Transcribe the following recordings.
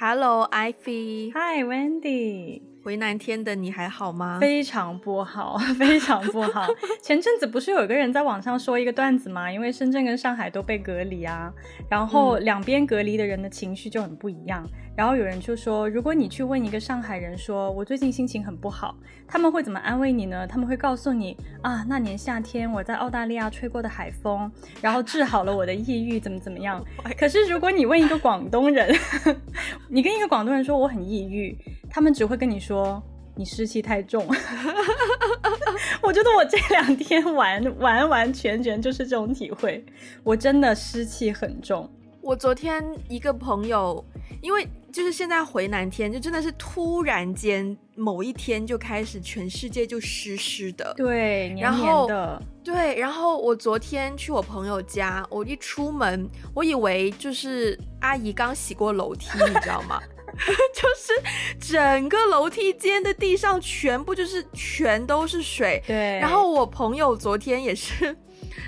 Hello, Ivy. Hi, Wendy. 回南天的你还好吗？非常不好，非常不好。前阵子不是有一个人在网上说一个段子吗？因为深圳跟上海都被隔离啊，然后两边隔离的人的情绪就很不一样。然后有人就说，如果你去问一个上海人说，我最近心情很不好，他们会怎么安慰你呢？他们会告诉你啊，那年夏天我在澳大利亚吹过的海风，然后治好了我的抑郁，怎么怎么样。可是如果你问一个广东人，你跟一个广东人说我很抑郁。他们只会跟你说你湿气太重，我觉得我这两天完完完全全就是这种体会，我真的湿气很重。我昨天一个朋友，因为就是现在回南天，就真的是突然间某一天就开始全世界就湿湿的，对，黏黏的，对。然后我昨天去我朋友家，我一出门，我以为就是阿姨刚洗过楼梯，你知道吗？就是整个楼梯间的地上全部就是全都是水，对。然后我朋友昨天也是，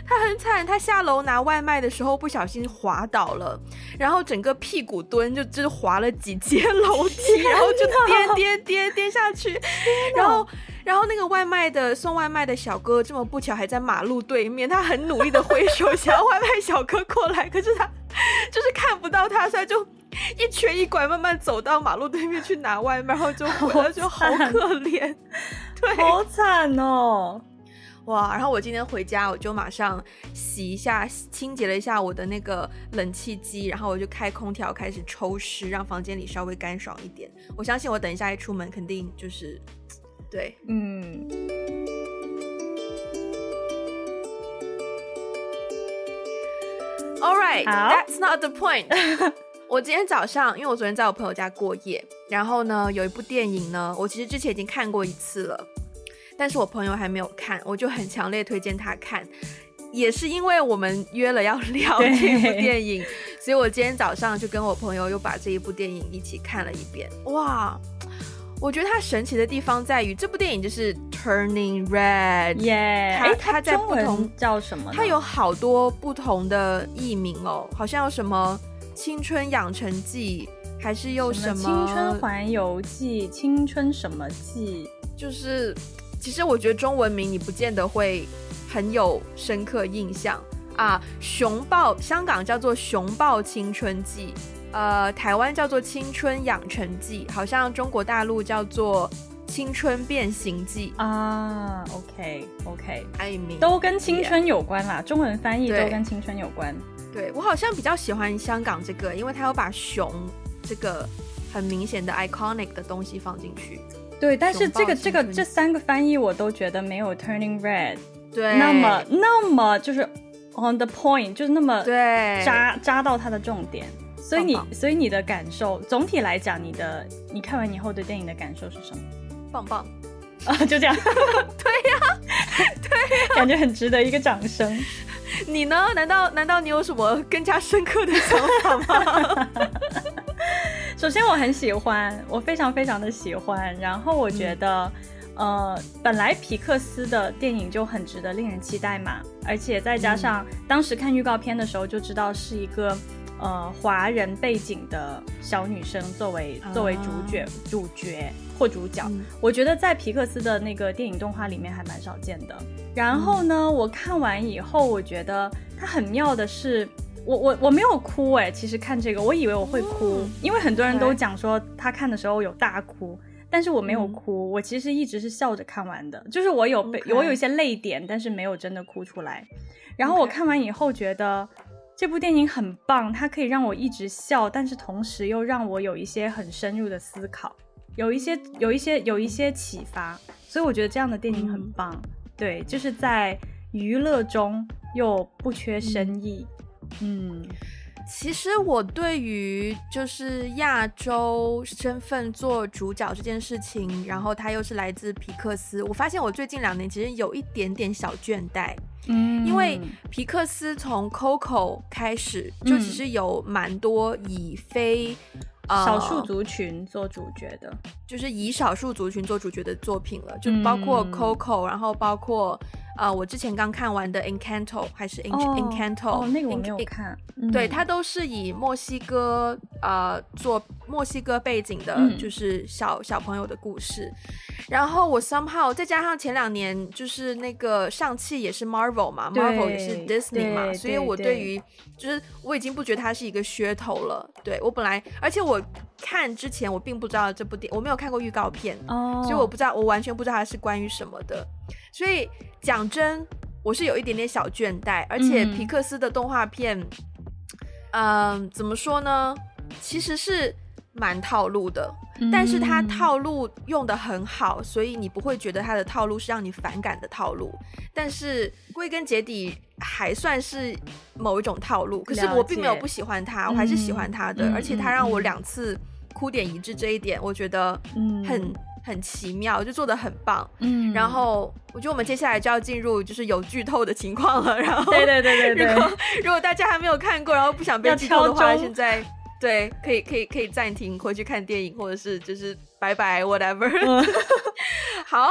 他很惨，他下楼拿外卖的时候不小心滑倒了，然后整个屁股蹲就就是滑了几阶楼梯，然后就颠颠颠颠下去，然后然后那个外卖的送外卖的小哥这么不巧还在马路对面，他很努力的挥手想要外卖小哥过来，可是他就是看不到他，所以就。一瘸一拐慢慢走到马路对面去拿外卖，然后就回 来就好可怜，对，好惨哦，哇！然后我今天回家，我就马上洗一下、清洁了一下我的那个冷气机，然后我就开空调开始抽湿，让房间里稍微干爽一点。我相信我等一下一出门，肯定就是对，嗯。All right, that's not the point. 我今天早上，因为我昨天在我朋友家过夜，然后呢，有一部电影呢，我其实之前已经看过一次了，但是我朋友还没有看，我就很强烈推荐他看，也是因为我们约了要 聊这部电影，所以我今天早上就跟我朋友又把这一部电影一起看了一遍。哇，我觉得它神奇的地方在于这部电影就是 Turning Red，耶，它它在不同叫什么？它有好多不同的译名哦，好像有什么。青春养成记，还是又什么，青春环游记？青春什么记？就是，其实我觉得中文名你不见得会很有深刻印象啊。熊抱，香港叫做熊抱青春记，呃，台湾叫做青春养成记，好像中国大陆叫做青春变形记啊。OK OK，I mean，都跟青春有关啦，中文翻译都跟青春有关。对，我好像比较喜欢香港这个，因为它有把熊这个很明显的 iconic 的东西放进去。对，但是这个这个这三个翻译我都觉得没有 Turning Red，对，那么那么就是 on the point，就是那么对扎扎到它的重点。所以你所以你的感受，总体来讲，你的你看完以后对电影的感受是什么？棒棒啊，就这样。对呀，对呀，感觉很值得一个掌声。你呢？难道难道你有什么更加深刻的想法吗？首先，我很喜欢，我非常非常的喜欢。然后，我觉得，嗯、呃，本来皮克斯的电影就很值得令人期待嘛，而且再加上当时看预告片的时候就知道是一个。呃，华人背景的小女生作为作为主角、uh, 主角或主角，嗯、我觉得在皮克斯的那个电影动画里面还蛮少见的。然后呢，嗯、我看完以后，我觉得它很妙的是，我我我没有哭哎，其实看这个，我以为我会哭，嗯、因为很多人都讲说他看的时候有大哭，但是我没有哭，嗯、我其实一直是笑着看完的，就是我有被 Okay. 我有一些泪点，但是没有真的哭出来。然后我看完以后觉得。这部电影很棒，它可以让我一直笑，但是同时又让我有一些很深入的思考，有一些有一些有一些启发，所以我觉得这样的电影很棒。嗯、对，就是在娱乐中又不缺深意。嗯，嗯，其实我对于就是亚洲身份做主角这件事情，然后他又是来自皮克斯，我发现我最近两年其实有一点点小倦怠。嗯，因为皮克斯从 Coco 开始就其实有蛮多以非、嗯呃、少数族群做主角的，就是以少数族群做主角的作品了，就包括 Coco，、嗯、然后包括呃我之前刚看完的 Encanto 还是 Encanto，哦，那个我没有看，对，它都是以墨西哥呃做墨西哥背景的，嗯就是小小朋友的故事。然后我 somehow 再加上前两年就是那个上汽也是 Marvel 嘛，Marvel 也是 Disney 嘛，所以我对于就是我已经不觉得它是一个噱头了。对，我本来，而且我看之前我并不知道这部电影，我没有看过预告片，哦，所以我不知道，我完全不知道它是关于什么的。所以讲真，我是有一点点小倦怠，而且皮克斯的动画片，嗯、呃，怎么说呢？其实是蛮套路的。但是它套路用的很好，所以你不会觉得它的套路是让你反感的套路。但是归根结底还算是某一种套路。可是我并没有不喜欢他，我还是喜欢他的。而且他让我两次哭点一致这一点，我觉得很很奇妙，就做的很棒。嗯。然后我觉得我们接下来就要进入就是有剧透的情况了。然后对对对对对。如果如果大家还没有看过，然后不想被剧透的话，现在。对，可以可以可以暂停回去看电影，或者是就是拜拜 whatever。好，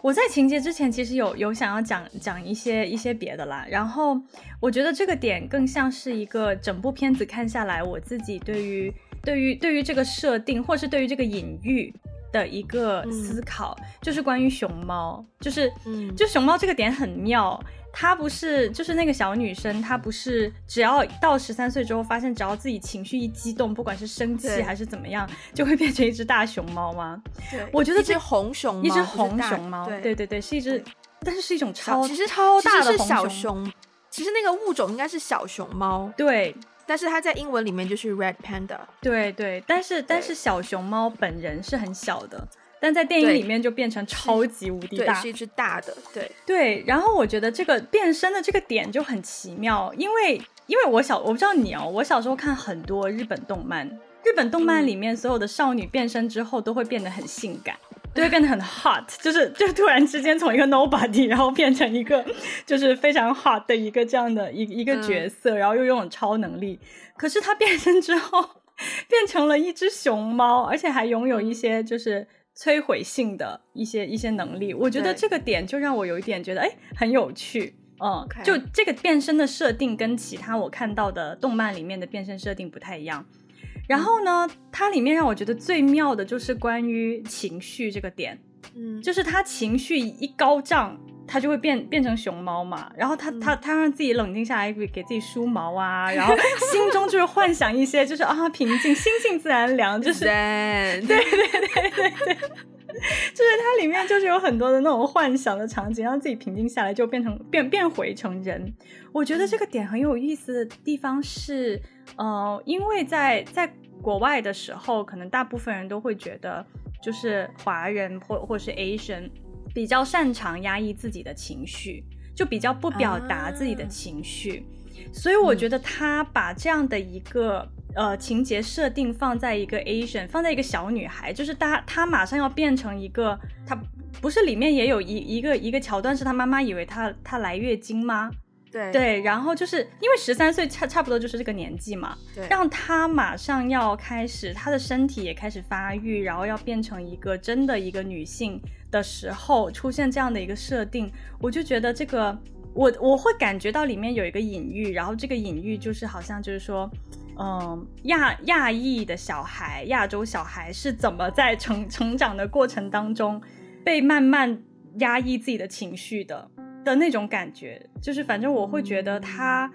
我在情节之前其实有有想要讲讲一些一些别的啦，然后我觉得这个点更像是一个整部片子看下来，我自己对于对于对于这个设定，或是对于这个隐喻的一个思考，嗯、就是关于熊猫，就是嗯，就熊猫这个点很妙。她不是，就是那个小女生，她不是只要到十三岁之后，发现只要自己情绪一激动，不管是生气还是怎么样，就会变成一只大熊猫吗？对，我觉得这只红熊猫，一只红熊猫，对对对对，是一只，但是是一种超其实超大的熊，其实那个物种应该是小熊猫，对，但是它在英文里面就是 Red Panda，对对，但是但是小熊猫本人是很小的。但在电影里面就变成超级无敌大，是，是一只大的，对对。然后我觉得这个变身的这个点就很奇妙，因为因为我小我不知道你哦，我小时候看很多日本动漫，日本动漫里面所有的少女变身之后都会变得很性感，都会变得很 hot，就是就突然之间从一个 nobody 然后变成一个就是非常 hot 的一个这样的一一个角色，然后又拥有超能力。可是他变身之后变成了一只熊猫，而且还拥有一些就是。摧毁性的一些一些能力，我觉得这个点就让我有一点觉得哎很有趣，嗯.就这个变身的设定跟其他我看到的动漫里面的变身设定不太一样。然后呢，嗯、它里面让我觉得最妙的就是关于情绪这个点，嗯，就是他情绪一高涨。他就会变变成熊猫嘛，然后他他他让自己冷静下来，给给自己梳毛啊，然后心中就是幻想一些，就是啊平静，心静自然凉，就是 对对对对对，就是它里面就是有很多的那种幻想的场景，让自己平静下来，就变成变变回成人。我觉得这个点很有意思的地方是，呃，因为在在国外的时候，可能大部分人都会觉得，就是华人或或是 Asian。比较擅长压抑自己的情绪，就比较不表达自己的情绪，啊、所以我觉得他把这样的一个、嗯、呃情节设定放在一个 Asian，放在一个小女孩，就是她她马上要变成一个，她不是里面也有一一个一个桥段是她妈妈以为她她来月经吗？对对，然后就是因为十三岁差差不多就是这个年纪嘛，对，让她马上要开始，她的身体也开始发育，然后要变成一个真的一个女性。的时候出现这样的一个设定，我就觉得这个我我会感觉到里面有一个隐喻，然后这个隐喻就是好像就是说，嗯，亚亚裔的小孩，亚洲小孩是怎么在成成长的过程当中被慢慢压抑自己的情绪的的那种感觉，就是反正我会觉得他。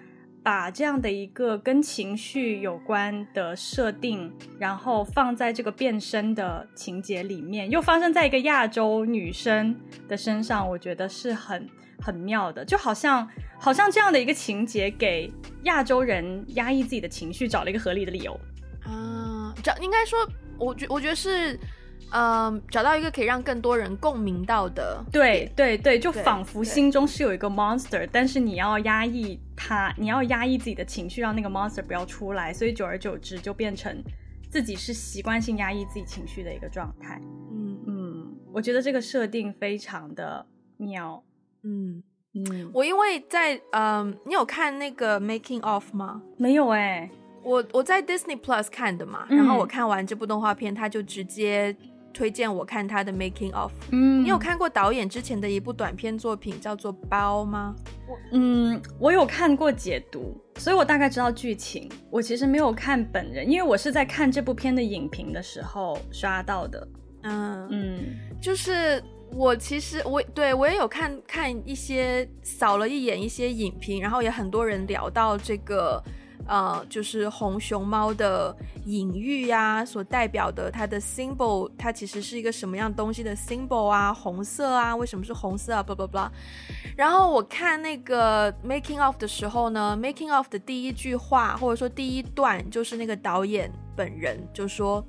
把这样的一个跟情绪有关的设定，然后放在这个变身的情节里面，又发生在一个亚洲女生的身上，我觉得是很很妙的，就好像好像这样的一个情节给亚洲人压抑自己的情绪找了一个合理的理由啊，这应该说，我觉我觉得是。嗯，找到一个可以让更多人共鸣到的，对对对，就仿佛心中是有一个 monster，但是你要压抑它，你要压抑自己的情绪，让那个 monster 不要出来，所以久而久之就变成自己是习惯性压抑自己情绪的一个状态。嗯嗯，我觉得这个设定非常的妙。嗯嗯，我因为在嗯，你有看那个 making of 吗？没有哎、欸，我我在 Disney Plus 看的嘛，然后我看完这部动画片，他就直接。推荐我看他的 making of。嗯，你有看过导演之前的一部短片作品叫做《包》吗？我嗯，我有看过解读，所以我大概知道剧情。我其实没有看本人，因为我是在看这部片的影评的时候刷到的。嗯嗯，就是我其实我对我也有看看一些扫了一眼一些影评，然后也很多人聊到这个。呃，就是红熊猫的隐喻呀，所代表的它的 symbol，它其实是一个什么样东西的 symbol 啊？红色啊，为什么是红色啊？blah blah blah。然后我看那个 making of 的时候呢，making of 的第一句话或者说第一段，就是那个导演本人就说。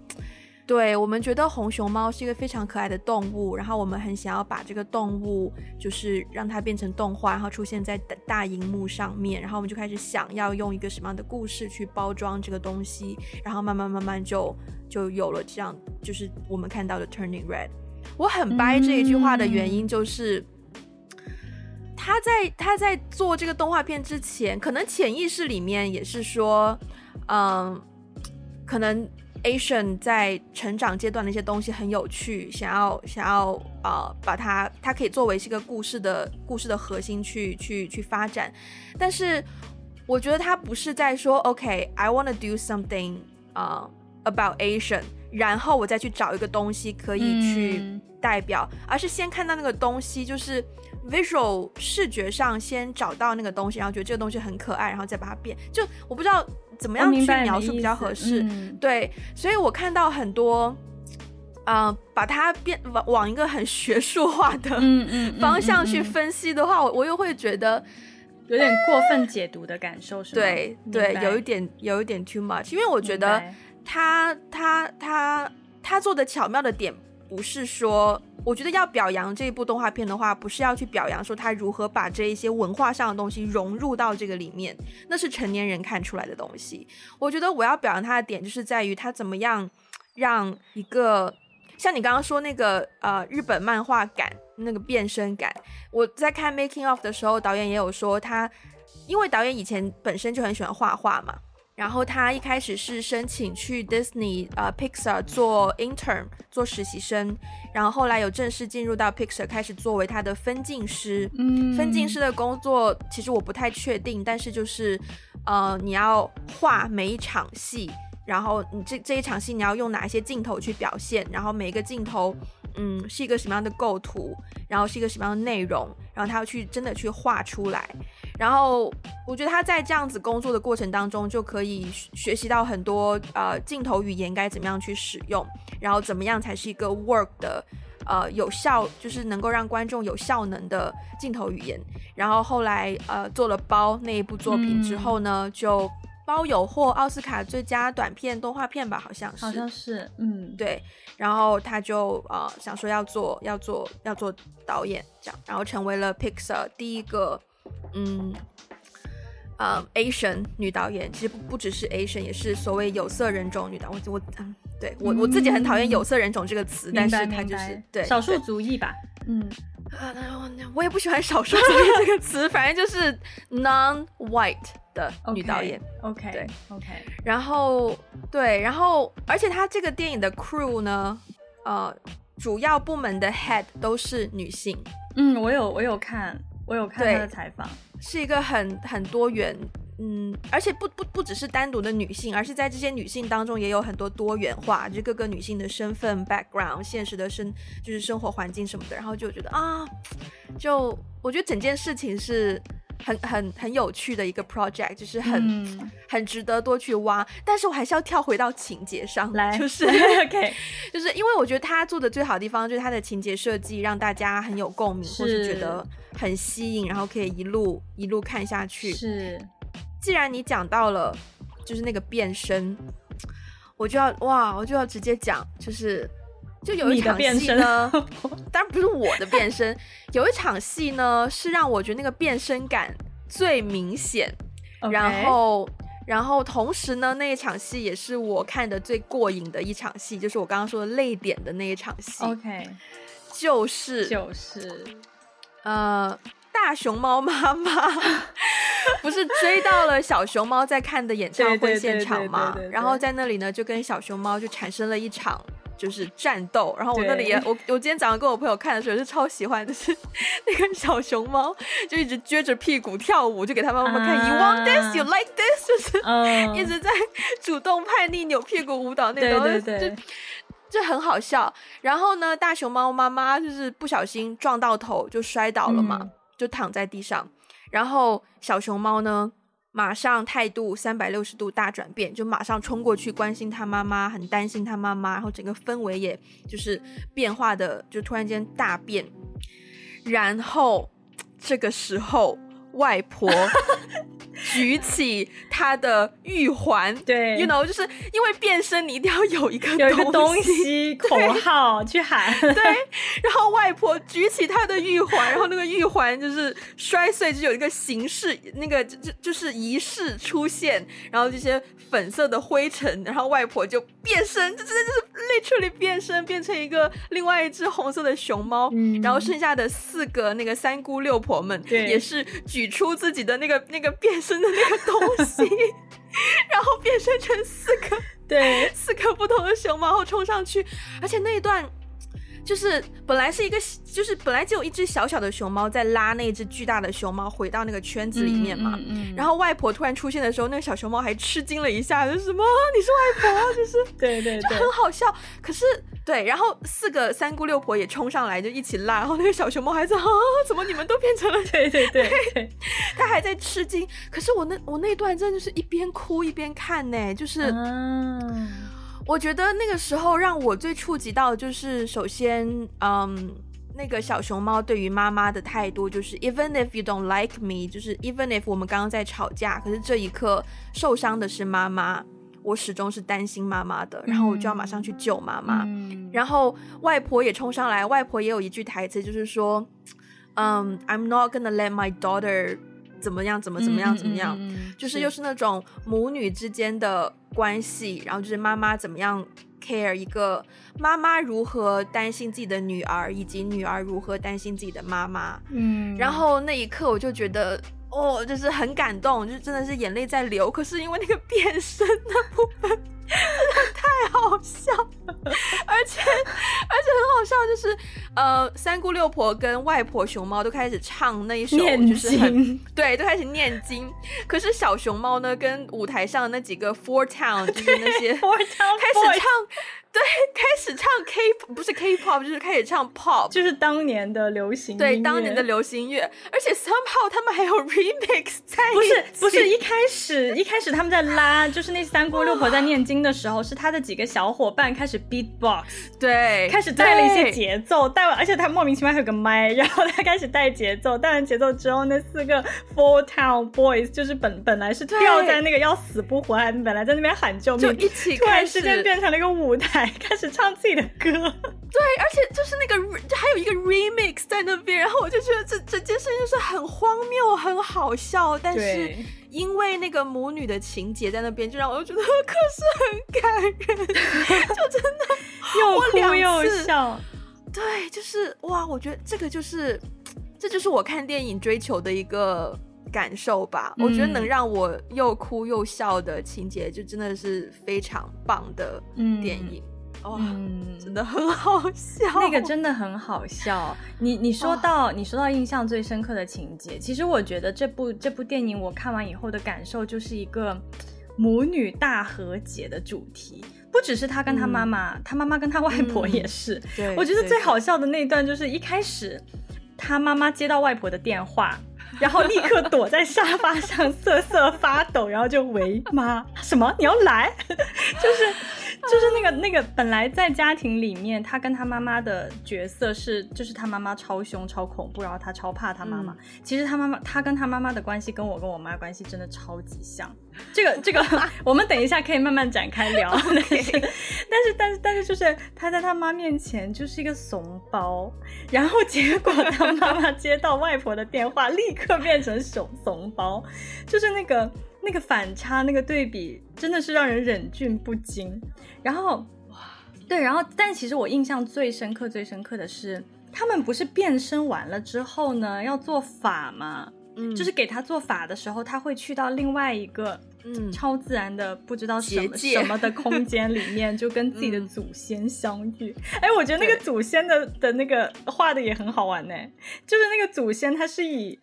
对，我们觉得红熊猫是一个非常可爱的动物，然后我们很想要把这个动物，就是让它变成动画，然后出现在大大荧幕上面，然后我们就开始想要用一个什么样的故事去包装这个东西，然后慢慢慢慢就就有了这样，就是我们看到的 Turning Red。我很掰这一句话的原因就是，嗯、他在他在做这个动画片之前，可能潜意识里面也是说，嗯，可能。Asian 在成长阶段的一些东西很有趣，想要想要呃把它它可以作为是一个故事的故事的核心去去去发展，但是我觉得他不是在说 OK，I want to do something 啊、uh, about Asian，然后我再去找一个东西可以去代表，嗯、而是先看到那个东西，就是 visual 视觉上先找到那个东西，然后觉得这个东西很可爱，然后再把它变，就我不知道。怎么样去描述比较合适？嗯、对，所以我看到很多，呃，把它变往往一个很学术化的方向去分析的话，我、嗯嗯嗯嗯、我又会觉得有点过分解读的感受，是吗？对对，有一点有一点 too much，因为我觉得他他他他做的巧妙的点不是说。我觉得要表扬这一部动画片的话，不是要去表扬说他如何把这一些文化上的东西融入到这个里面，那是成年人看出来的东西。我觉得我要表扬他的点，就是在于他怎么样让一个像你刚刚说那个呃日本漫画感那个变身感。我在看 making of 的时候，导演也有说他，因为导演以前本身就很喜欢画画嘛。然后他一开始是申请去 Disney 呃 Pixar 做 intern 做实习生，然后后来有正式进入到 Pixar 开始作为他的分镜师。嗯，分镜师的工作其实我不太确定，但是就是呃你要画每一场戏，然后你这这一场戏你要用哪一些镜头去表现，然后每一个镜头嗯是一个什么样的构图，然后是一个什么样的内容，然后他要去真的去画出来。然后我觉得他在这样子工作的过程当中，就可以学习到很多呃镜头语言该怎么样去使用，然后怎么样才是一个 work 的呃有效，就是能够让观众有效能的镜头语言。然后后来呃做了包那一部作品之后呢，嗯、就包有获奥斯卡最佳短片动画片吧，好像是，好像是，嗯，对。然后他就呃想说要做要做要做导演这样，然后成为了 Pixar 第一个。嗯，呃、um，Asian 女导演其实不不只是 Asian，也是所谓有色人种女导演。我我嗯，对我我自己很讨厌有色人种这个词，嗯、但是它就是对少数族裔吧。嗯，啊，我我也不喜欢少数族裔这个词，反正就是 non-white 的女导演。OK，对，OK。然后对，然后而且她这个电影的 crew 呢，呃，主要部门的 head 都是女性。嗯，我有我有看。我有看他的采访，是一个很很多元，嗯，而且不不不只是单独的女性，而是在这些女性当中也有很多多元化，就是各个女性的身份、background、现实的生就是生活环境什么的，然后就觉得啊，就我觉得整件事情是。很很很有趣的一个 project，就是很、嗯、很值得多去挖。但是我还是要跳回到情节上来，就 是 OK，就是因为我觉得他做的最好的地方就是他的情节设计让大家很有共鸣，是或是觉得很吸引，然后可以一路一路看下去。是，既然你讲到了就是那个变身，我就要哇，我就要直接讲，就是。就有一场戏呢 当然不是我的变身，有一场戏呢是让我觉得那个变身感最明显.然后，然后同时呢，那一场戏也是我看的最过瘾的一场戏，就是我刚刚说的泪点的那一场戏。OK，就是就是，呃，大熊猫妈妈 不是追到了小熊猫在看的演唱会现场吗？然后在那里呢，就跟小熊猫就产生了一场。就是战斗。然后我那里也，我我今天早上跟我朋友看的时候是超喜欢，就是 那个小熊猫就一直撅着屁股跳舞，就给他妈妈看、uh,，You want this? You like this? 就是一直在 主动叛逆、扭屁股舞蹈那种，对对对就就很好笑。然后呢，大熊猫妈妈就是不小心撞到头就摔倒了嘛，嗯、就躺在地上。然后小熊猫呢，马上态度三百六十度大转变，就马上冲过去关心他妈妈，很担心他妈妈，然后整个氛围也就是变化的，就突然间大变。然后这个时候，外婆。举起他的玉环，对，you know，就是因为变身，你一定要有一个有一个东西 口号去喊，对。然后外婆举起他的玉环，然后那个玉环就是摔碎，就有一个形式，那个就就是仪式出现，然后这些粉色的灰尘，然后外婆就变身，就真的就是 literally 变身，变成一个另外一只红色的熊猫。嗯，然后剩下的四个那个三姑六婆们，对，也是举出自己的那个那个变。身的那个东西，然后变身成四个，对，四个不同的熊猫，然后冲上去，而且那一段就是本来是一个，就是本来只有一只小小的熊猫在拉那只巨大的熊猫回到那个圈子里面嘛，嗯嗯嗯、然后外婆突然出现的时候，那个小熊猫还吃惊了一下，就是什么？你是外婆？就是 对对，就很好笑，可是。对，然后四个三姑六婆也冲上来，就一起拉。然后那个小熊猫还在啊，怎么你们都变成了？对对对，对，他还在吃惊。可是我那我那段真的就是一边哭一边看呢，就是，嗯，我觉得那个时候让我最触及到的就是，首先，嗯，那个小熊猫对于妈妈的态度就是 even if you don't like me，就是 even if 我们刚刚在吵架，可是这一刻受伤的是妈妈。我始终是担心妈妈的，然后我就要马上去救妈妈。嗯、然后外婆也冲上来，外婆也有一句台词，就是说：“嗯、um,，I'm not gonna let my daughter 怎么样，怎么怎么样，怎么样。嗯”嗯、就是又是那种母女之间的关系，然后就是妈妈怎么样 care 一个妈妈如何担心自己的女儿，以及女儿如何担心自己的妈妈。嗯，然后那一刻我就觉得。哦，就是很感动，就真的是眼泪在流。可是因为那个变身的部分 太好笑了，而且 而且很好笑，就是呃，三姑六婆跟外婆熊猫都开始唱那一首，就是很对，都开始念经。可是小熊猫呢，跟舞台上的那几个 Four Town，就是那些 Four Town 开始唱。对，开始唱 K，不是 K-pop，就是开始唱 pop，就是当年的流行。对，当年的流行乐，而且 somehow 他们还有 remix 在。不是，不是一开始，一开始他们在拉，就是那三姑六婆在念经的时候，是他的几个小伙伴开始 beatbox，对，开始带了一些节奏，带，而且他莫名其妙还有个麦，然后他开始带节奏，带完节奏之后，那四个 Four Town Boys 就是本本来是吊在那个要死不活，还本来在那边喊救命，就一起突然之间变成了一个舞台。开始唱自己的歌，对，而且就是那个还有一个 remix 在那边，然后我就觉得这这件事情就是很荒谬、很好笑，但是因为那个母女的情节在那边，就让我又觉得 可是很感人，就真的 又哭又笑，对，就是哇，我觉得这个就是这就是我看电影追求的一个感受吧。嗯、我觉得能让我又哭又笑的情节，就真的是非常棒的电影。嗯哦、嗯，真的很好笑，那个真的很好笑。你你说到、哦、你说到印象最深刻的情节，其实我觉得这部这部电影我看完以后的感受就是一个母女大和解的主题，不只是他跟他妈妈，嗯、他妈妈跟他外婆也是。嗯、对，我觉得最好笑的那一段就是一开始他妈妈接到外婆的电话，然后立刻躲在沙发上瑟瑟发抖，然后就喂妈什么？你要来，就是。就是那个那个，本来在家庭里面，他跟他妈妈的角色是，就是他妈妈超凶超恐怖，然后他超怕他妈妈。嗯、其实他妈妈，他跟他妈妈的关系跟我跟我妈关系真的超级像。这个这个，我们等一下可以慢慢展开聊。但是但是但是但是，就是他在他妈面前就是一个怂包，然后结果他妈妈接到外婆的电话，立刻变成怂怂包，就是那个。那个反差，那个对比，真的是让人忍俊不禁。然后，哇，对，然后，但其实我印象最深刻、最深刻的是，他们不是变身完了之后呢，要做法吗？嗯，就是给他做法的时候，他会去到另外一个嗯，超自然的不知道什么什么的空间里面，就跟自己的祖先相遇。哎、嗯，我觉得那个祖先的的那个画的也很好玩呢，就是那个祖先他是以。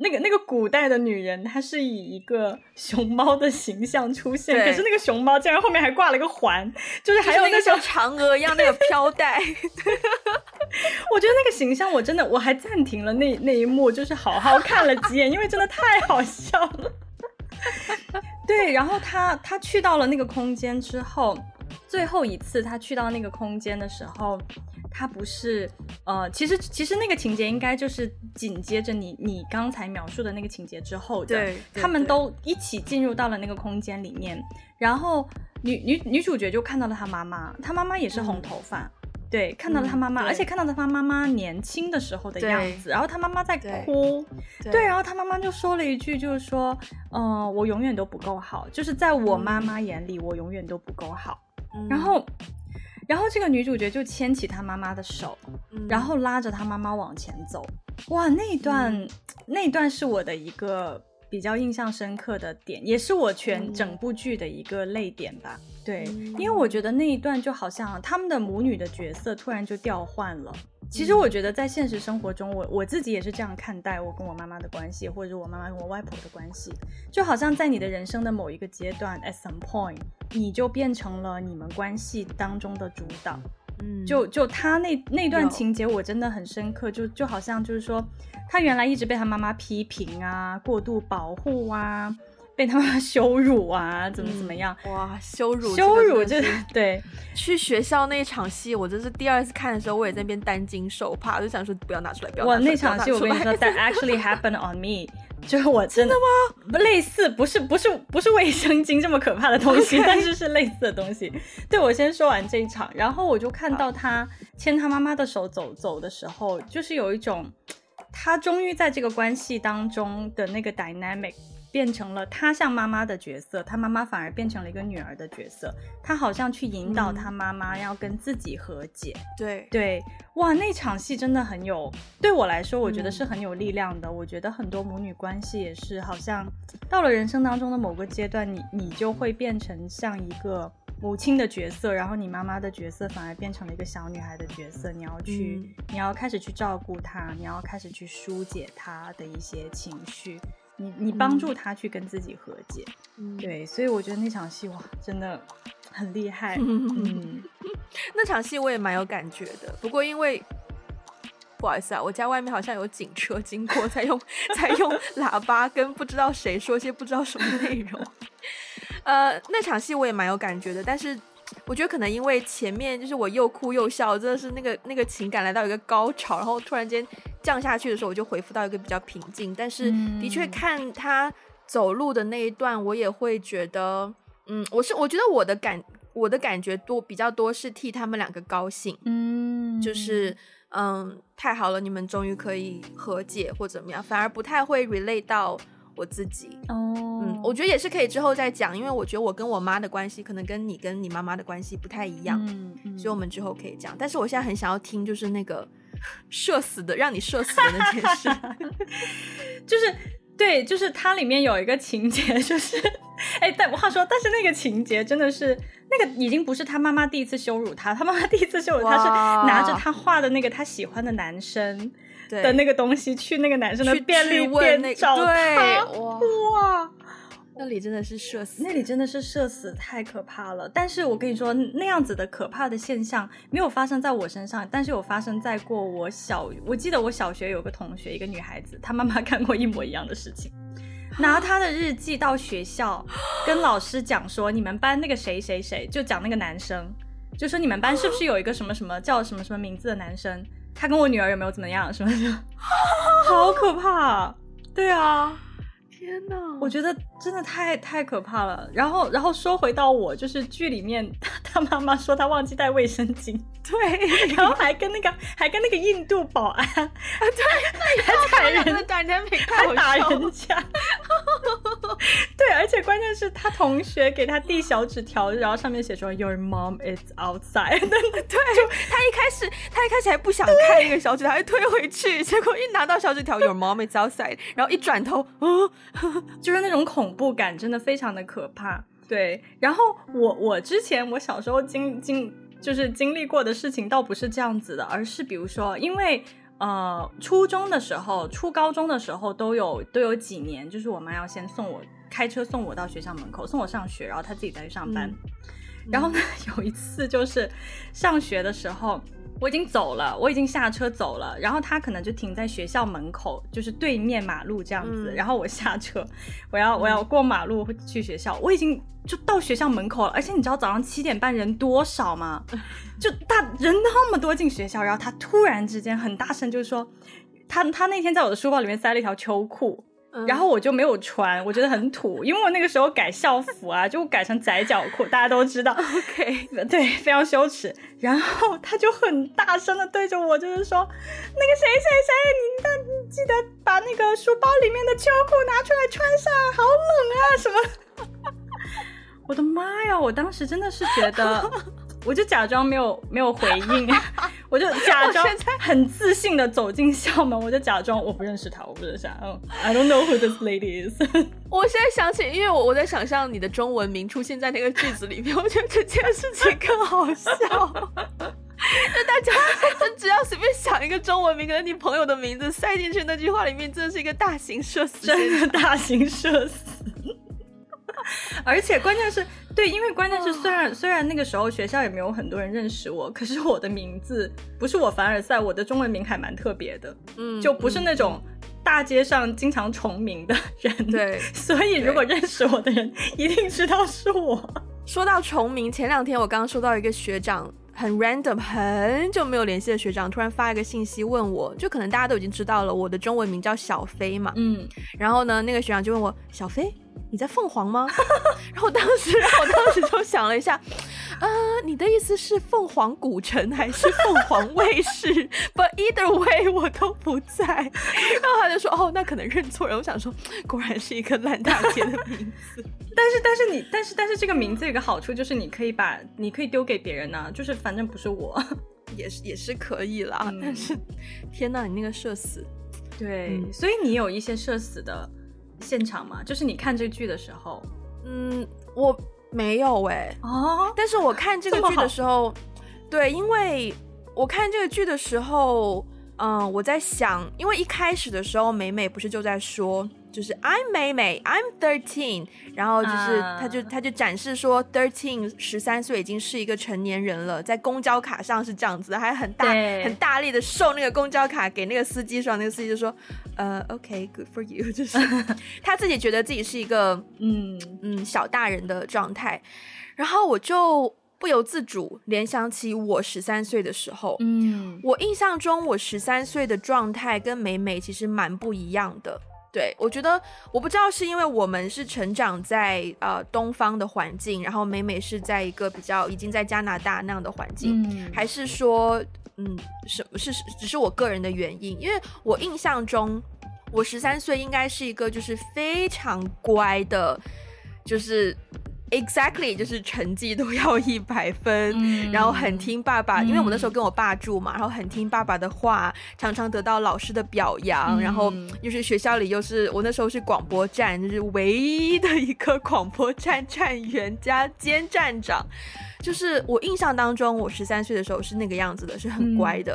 那个那个古代的女人，她是以一个熊猫的形象出现，可是那个熊猫竟然后面还挂了一个环，就是还有那个像嫦娥一样那个 飘带。我觉得那个形象我真的我还暂停了那那一幕，就是好好看了几眼，因为真的太好笑了。对，然后他他去到了那个空间之后，最后一次他去到那个空间的时候。他不是，呃，其实其实那个情节应该就是紧接着你你刚才描述的那个情节之后的，对，他们都一起进入到了那个空间里面，然后女女女主角就看到了她妈妈，她妈妈也是红头发，嗯、对，看到了她妈妈，嗯、而且看到了她妈妈年轻的时候的样子，然后她妈妈在哭，对，对，然后她妈妈就说了一句，就是说，嗯、呃，我永远都不够好，就是在我妈妈眼里，我永远都不够好，嗯、然后。然后这个女主角就牵起她妈妈的手，嗯、然后拉着她妈妈往前走。哇，那段、嗯、那段是我的一个比较印象深刻的点，也是我全整部剧的一个泪点吧。嗯、对，因为我觉得那一段就好像他们的母女的角色突然就调换了。其实我觉得在现实生活中，我我自己也是这样看待我跟我妈妈的关系，或者我妈妈跟我外婆的关系，就好像在你的人生的某一个阶段，at some point，你就变成了你们关系当中的主导。嗯，就就他那那段情节，我真的很深刻，就就好像就是说，他原来一直被他妈妈批评啊，过度保护啊。被他妈妈羞辱啊，怎么怎么样？嗯、哇，羞辱，羞辱，就是对。去学校那一场戏，我真是第二次看的时候，我也在那边担惊受怕，就想说不要拿出来，不要拿出来。哇，那场戏我跟你说，That actually happened on me，就是我真的，吗？类似，不是不是不是卫生巾这么可怕的东西 但是是类似的东西。对，我先说完这一场，然后我就看到他牵他妈妈的手走走的时候，就是有一种他终于在这个关系当中的那个 dynamic。变成了他像妈妈的角色，他妈妈反而变成了一个女儿的角色。他好像去引导他妈妈要跟自己和解。嗯、对对，哇，那场戏真的很有，对我来说，我觉得是很有力量的。嗯、我觉得很多母女关系也是，好像到了人生当中的某个阶段，你你就会变成像一个母亲的角色，然后你妈妈的角色反而变成了一个小女孩的角色。你要去，嗯、你要开始去照顾她，你要开始去疏解她的一些情绪。你你帮助他去跟自己和解，嗯、对，所以我觉得那场戏哇，真的很厉害。嗯，那场戏我也蛮有感觉的。不过因为不好意思啊，我家外面好像有警车经过，在用在用喇叭跟不知道谁说些不知道什么内容。呃，那场戏我也蛮有感觉的，但是。我觉得可能因为前面就是我又哭又笑，真的是那个那个情感来到一个高潮，然后突然间降下去的时候，我就回复到一个比较平静。但是的确看他走路的那一段，我也会觉得，嗯，我是我觉得我的感我的感觉多比较多是替他们两个高兴，嗯，就是嗯太好了，你们终于可以和解或怎么样，反而不太会 relate 到。我自己哦，嗯，我觉得也是可以之后再讲，因为我觉得我跟我妈的关系可能跟你跟你妈妈的关系不太一样，嗯，嗯，所以我们之后可以讲。但是我现在很想要听，就是那个 社死的，让你社死的那件事，就是对，就是它里面有一个情节，就是哎，但话说，但是那个情节真的是那个已经不是他妈妈第一次羞辱他，他妈妈第一次羞辱他是拿着他画的那个他喜欢的男生。的那个东西去那个男生的便利店找他，哇，那里真的是社死，那里真的是社死，太可怕了。但是我跟你说，那样子的可怕的现象没有发生在我身上，但是有发生在过我小，我记得我小学有个同学，一个女孩子，她妈妈干过一模一样的事情，拿她的日记到学校跟老师讲说，你们班那个谁谁谁，就讲那个男生，就说你们班是不是有一个什么什么叫什么什么名字的男生？他跟我女儿有没有怎么样？什么什么？好可怕！对啊，天哪！我觉得真的太太可怕了。然后，然后说回到我，就是剧里面他妈妈说他忘记带卫生巾，对，然后还跟那个还跟那个印度保安啊，对，还踩人，还打人家，对，对，而且关键是他同学给他递小纸条，然后上面写说 Your mom is outside。对，就他一开始他一开始还不想看那个小纸条，还推回去，结果一拿到小纸条 Your mom is outside，然后一转头，哦，就是那种恐怖感，真的非常的可怕。对，然后我我之前我小时候经经就是经历过的事情，倒不是这样子的，而是比如说，因为呃初中的时候、初高中的时候都有都有几年，就是我妈要先送我开车送我到学校门口送我上学，然后她自己再去上班。嗯、然后呢，有一次就是上学的时候。我已经走了，我已经下车走了，然后他可能就停在学校门口，就是对面马路这样子。嗯、然后我下车，我要我要过马路去学校，我已经就到学校门口了。而且你知道早上七点半人多少吗？就大人那么多进学校，然后他突然之间很大声就是说，他他那天在我的书包里面塞了一条秋裤。然后我就没有穿，我觉得很土，因为我那个时候改校服啊，就改成窄脚裤，大家都知道。OK，对，非常羞耻。然后他就很大声的对着我，就是说，那个谁谁谁，你你记得把那个书包里面的秋裤拿出来穿上，好冷啊什么。我的妈呀！我当时真的是觉得。我就假装没有没有回应，我就假装很自信的走进校门，我就假装我不认识他，我不认识他。嗯，I don't know who this lady is。我现在想起，因为我我在想象你的中文名出现在那个句子里面，我觉得这件事情更好笑。就大家就只要随便想一个中文名，可能你朋友的名字塞进去那句话里面，真的是一个大型社死，真的大型社死。而且关键是。对，因为关键是虽然虽然那个时候学校也没有很多人认识我，可是我的名字不是我凡尔赛，我的中文名还蛮特别的，嗯，就不是那种大街上经常重名的人，对，所以如果认识我的人一定知道是我。说到重名，前两天我刚刚收到一个学长很 random 很久没有联系的学长突然发一个信息问我，就可能大家都已经知道了我的中文名叫小飞嘛，嗯，然后呢那个学长就问我小飞。你在凤凰吗？然后当时，然后我当时就想了一下，呃，你的意思是凤凰古城还是凤凰卫视？But either way，我都不在。然后他就说，哦，那可能认错人。我想说，果然是一个烂大街的名字。但是，但是你，但是，但是这个名字有个好处，就是你可以把，你可以丢给别人呢、啊，就是反正不是我，也是也是可以啦。嗯、但是，天呐，你那个社死，对，嗯、所以你有一些社死的。现场嘛，就是你看这个剧的时候，嗯，我没有哎、欸，哦，但是我看这个剧的时候，对，因为我看这个剧的时候，嗯，我在想，因为一开始的时候，美美不是就在说。就是 I'm 美美，I'm thirteen，然后就是他就他就展示说 thirteen 十三岁已经是一个成年人了，在公交卡上是这样子的，还很大很大力的受那个公交卡给那个司机说，那个司机就说呃 OK，good for you，就是。他自己觉得自己是一个嗯。嗯小大人的状态，然后我就不由自主联想起我十三岁的时候，嗯，我印象中我十三岁的状态跟美美其实蛮不一样的。对，我觉得我不知道是因为我们是成长在呃东方的环境，然后美美是在一个比较已经在加拿大那样的环境，嗯、还是说嗯什么是只是我个人的原因？因为我印象中我十三岁应该是一个就是非常乖的，就是。Exactly，就是成绩都要一百分，嗯、然后很听爸爸，嗯、因为我那时候跟我爸住嘛，然后很听爸爸的话，常常得到老师的表扬，嗯、然后又是学校里又是我那时候是广播站，就是唯一的一个 广播站站员加兼站长，就是我印象当中，我十三岁的时候是那个样子的，是很乖的。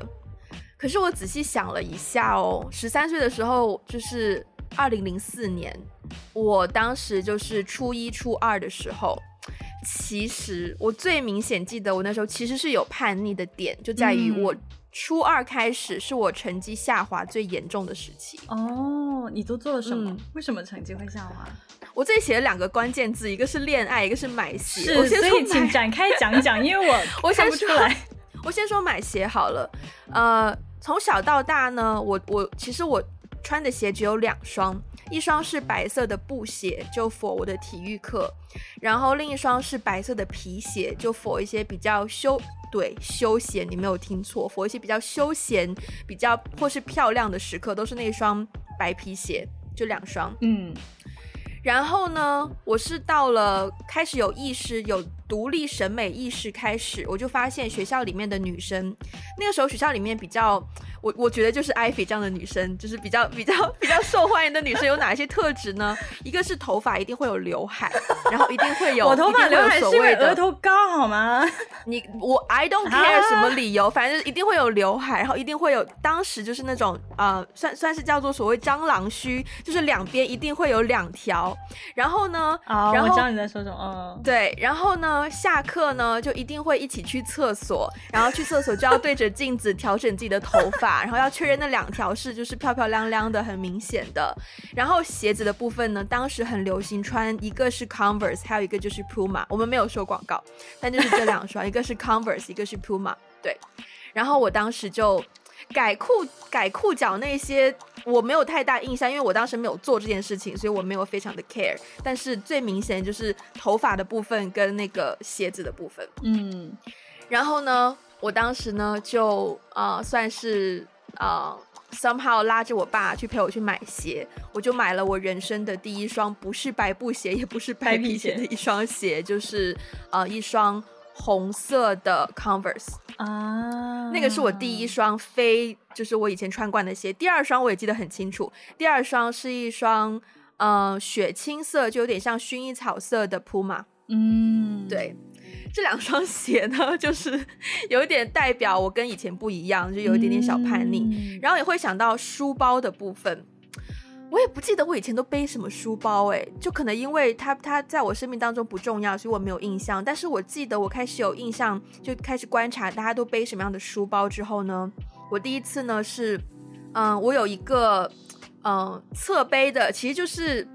嗯、可是我仔细想了一下哦，十三岁的时候就是。二零零四年，我当时就是初一、初二的时候。其实我最明显记得，我那时候其实是有叛逆的点，就在于我初二开始是我成绩下滑最严重的时期。哦，你都做了什么？嗯、为什么成绩会下滑？我这里写了两个关键字，一个是恋爱，一个是买鞋。是，我先所以请展开讲讲，因为我 我看不出来。我先说买鞋好了。呃，从小到大呢，我我其实我。穿的鞋只有两双，一双是白色的布鞋，就 for 我的体育课，然后另一双是白色的皮鞋，就 for 一些比较休对休闲，你没有听错，for 一些比较休闲、比较或是漂亮的时刻，都是那双白皮鞋，就两双。嗯，然后呢，我是到了开始有意识、有独立审美意识开始，我就发现学校里面的女生，那个时候学校里面比较。我我觉得就是 Ivy 这样的女生，就是比较比较比较受欢迎的女生，有哪一些特质呢？一个是头发一定会有刘海，然后一定会有。我头发刘海是因为额头高好吗？你我 I don't care 什么理由，反正一定会有刘海，然后一定会有。当时就是那种呃，算算是叫做所谓蟑螂须，就是两边一定会有两条。然后呢，哦，然后我知道你在说什么。嗯，对，然后呢，下课呢就一定会一起去厕所，然后去厕所就要对着镜子调整自己的头发。然后要确认那两条是就是漂漂亮亮的，很明显的。然后鞋子的部分呢，当时很流行穿一个是 Converse，还有一个就是 Puma。我们没有收广告，但就是这两双，一个是 Converse，一个是 Puma。对。然后我当时就改裤改裤脚那些我没有太大印象，因为我当时没有做这件事情，所以我没有非常的 care。但是最明显就是头发的部分跟那个鞋子的部分。嗯。然后呢，我当时呢就呃算是。呃、uh，somehow 拉着我爸去陪我去买鞋，我就买了我人生的第一双不是白布鞋，也不是白皮鞋的一双鞋，就是呃一双红色的 Converse 啊，那个是我第一双非就是我以前穿惯的鞋。第二双我也记得很清楚，第二双是一双呃雪青色，就有点像薰衣草色的 Puma，嗯，对。这两双鞋呢，就是有一点代表我跟以前不一样，就有一点点小叛逆。嗯、然后也会想到书包的部分，我也不记得我以前都背什么书包，哎，就可能因为它它在我生命当中不重要，所以我没有印象。但是我记得我开始有印象，就开始观察大家都背什么样的书包之后呢，我第一次呢是，嗯，我有一个嗯侧背的，其实就是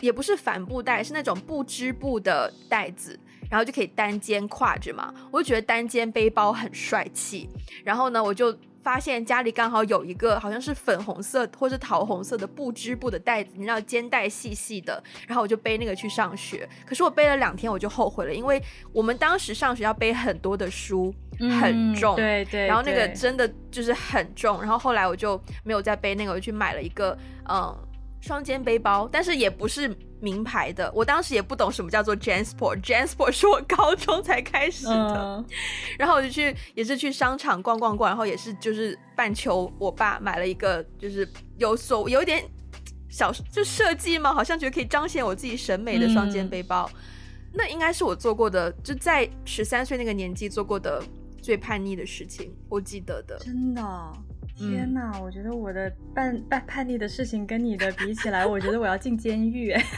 也不是帆布袋，是那种不织布的袋子。然后就可以单肩挎着嘛，我就觉得单肩背包很帅气。然后呢，我就发现家里刚好有一个好像是粉红色或是桃红色的布织布的袋子，你知道肩带细细的。然后我就背那个去上学。可是我背了两天我就后悔了，因为我们当时上学要背很多的书，很重。对对。然后那个真的就是很重。然后后来我就没有再背那个，我就去买了一个嗯双肩背包，但是也不是。名牌的，我当时也不懂什么叫做 JanSport，JanSport 是我高中才开始的。Uh. 然后我就去，也是去商场逛逛逛，然后也是就是半球我爸买了一个，就是有所有一点小就设计嘛，好像觉得可以彰显我自己审美的双肩背包。嗯、那应该是我做过的，就在十三岁那个年纪做过的最叛逆的事情，我记得的。真的。天哪，嗯、我觉得我的叛叛叛逆的事情跟你的比起来，我觉得我要进监狱哎。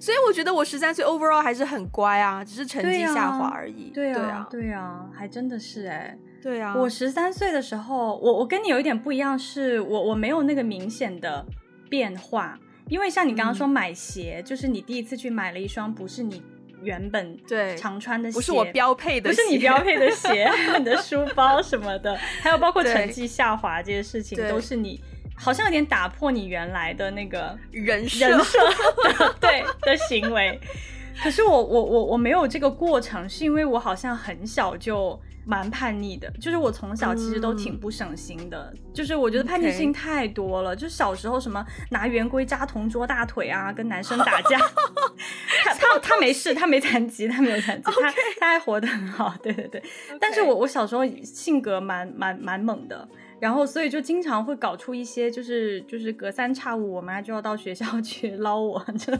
所以我觉得我十三岁 overall 还是很乖啊，只是成绩下滑而已。对啊，对啊，对啊，还真的是哎。对啊，我十三岁的时候，我我跟你有一点不一样是，是我我没有那个明显的变化，因为像你刚刚说买鞋，嗯、就是你第一次去买了一双不是你。原本对。常穿的鞋，不是我标配的鞋，不是你标配的鞋，你的书包什么的，还有包括成绩下滑这些事情，都是你好像有点打破你原来的那个人设。人设的对的行为。可是我我我我没有这个过程，是因为我好像很小就。蛮叛逆的，就是我从小其实都挺不省心的，嗯、就是我觉得叛逆事情太多了。就小时候什么拿圆规扎同桌大腿啊，跟男生打架。他他他没事，他没残疾，他没有残疾.他他还活得很好。对对对.但是我我小时候性格蛮蛮蛮猛的，然后所以就经常会搞出一些就是就是隔三差五我妈就要到学校去 捞我这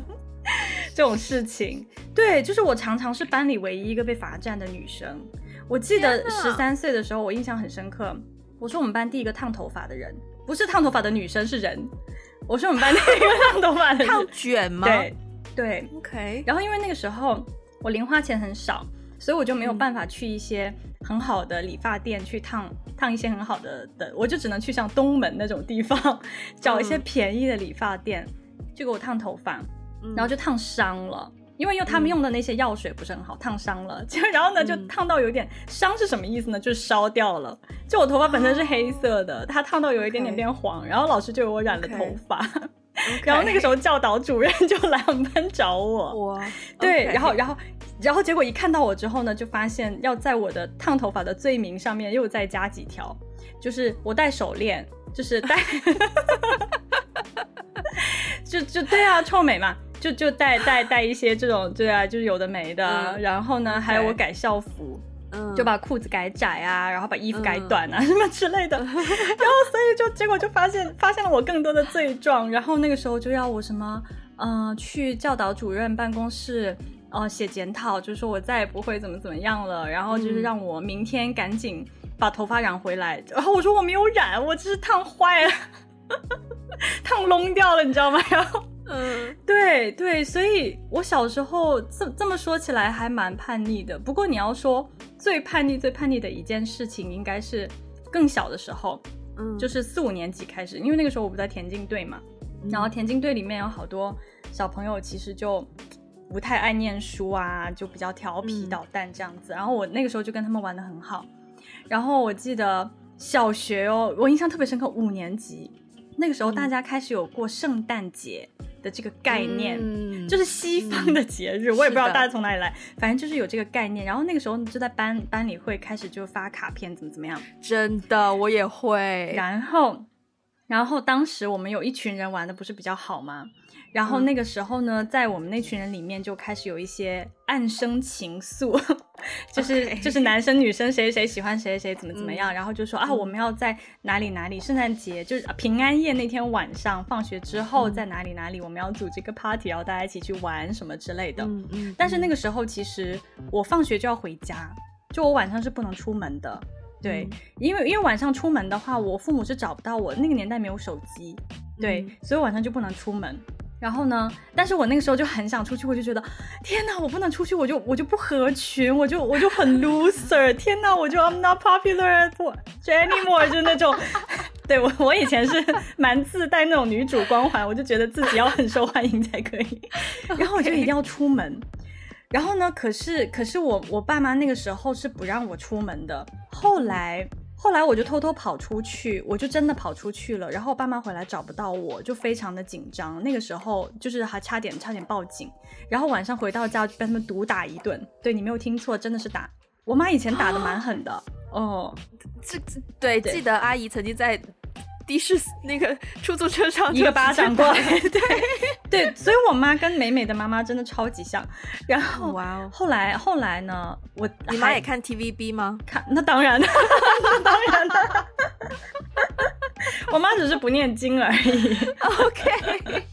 这种事情。对，就是我常常是班里唯一一个被罚站的女生。我记得十三岁的时候，我印象很深刻。我是我们班第一个烫头发的人，不是烫头发的女生，是人。我是我们班第一个 烫头发的人。烫卷吗？对对，OK。然后因为那个时候我零花钱很少，所以我就没有办法去一些很好的理发店去烫烫一些很好的的，我就只能去像东门那种地方 找一些便宜的理发店，去给我烫头发，然后就烫伤了。因为用他们用的那些药水不是很好，烫伤了，就然后呢就烫到有点伤是什么意思呢？就是烧掉了。就我头发本身是黑色的，它烫到有一点点变黄，然后老师就给我染了头发，然后那个时候教导主任就来我们班找我。哇，对，然后然后然后结果一看到我之后呢，就发现要在我的烫头发的罪名上面又再加几条，就是我戴手链，就是戴。就就对啊，臭美嘛，就就带带带一些这种，对啊，就是有的没的。嗯、然后呢，还有我改校服，嗯，就把裤子改窄啊，然后把衣服改短啊，嗯、什么之类的。然后所以就结果就发现发现了我更多的罪状。然后那个时候就要我什么，嗯、呃，去教导主任办公室。哦，写检讨，就是说我再也不会怎么怎么样了，然后就是让我明天赶紧把头发染回来。嗯、然后我说我没有染，我只是烫坏了，烫聋掉了，你知道吗？然后，嗯，对对，所以我小时候这这么说起来还蛮叛逆的。不过你要说最叛逆、最叛逆的一件事情，应该是更小的时候，嗯，就是四五年级开始，因为那个时候我不在田径队嘛，嗯、然后田径队里面有好多小朋友，其实就。不太爱念书啊，就比较调皮捣蛋这样子。嗯、然后我那个时候就跟他们玩的很好。然后我记得小学哦，我印象特别深刻，五年级那个时候大家开始有过圣诞节的这个概念，嗯、就是西方的节日，嗯、我也不知道大家从哪里来，反正就是有这个概念。然后那个时候就在班班里会开始就发卡片，怎么怎么样。真的，我也会。然后，然后当时我们有一群人玩的不是比较好吗？然后那个时候呢，在我们那群人里面就开始有一些暗生情愫，就是.就是男生女生谁谁喜欢谁谁怎么怎么样，嗯、然后就说啊，我们要在哪里哪里，圣诞节就是平安夜那天晚上放学之后在哪里哪里，我们要组这个 party，然后大家一起去玩什么之类的。嗯嗯。但是那个时候其实我放学就要回家，就我晚上是不能出门的。对，嗯、因为因为晚上出门的话，我父母是找不到我，那个年代没有手机，对，嗯、所以晚上就不能出门。然后呢？但是我那个时候就很想出去，我就觉得，天哪，我不能出去，我就我就不合群，我就我就很 loser，天哪，我就 I'm not popular anymore，就那种，对我我以前是蛮自带那种女主光环，我就觉得自己要很受欢迎才可以，然后我就一定要出门。然后呢，可是可是我我爸妈那个时候是不让我出门的，后来。后来我就偷偷跑出去，我就真的跑出去了。然后我爸妈回来找不到我，就非常的紧张。那个时候就是还差点差点报警。然后晚上回到家就被他们毒打一顿。对，你没有听错，真的是打。我妈以前打的蛮狠的。哦，这这对，对记得阿姨曾经在。的士那个出租车上一个巴掌过来，对 对，所以我妈跟美美的妈妈真的超级像。然后哇哦，后来后来呢，我你妈也看 TVB 吗？看，那当然的，那当然了。我妈只是不念经而已。OK。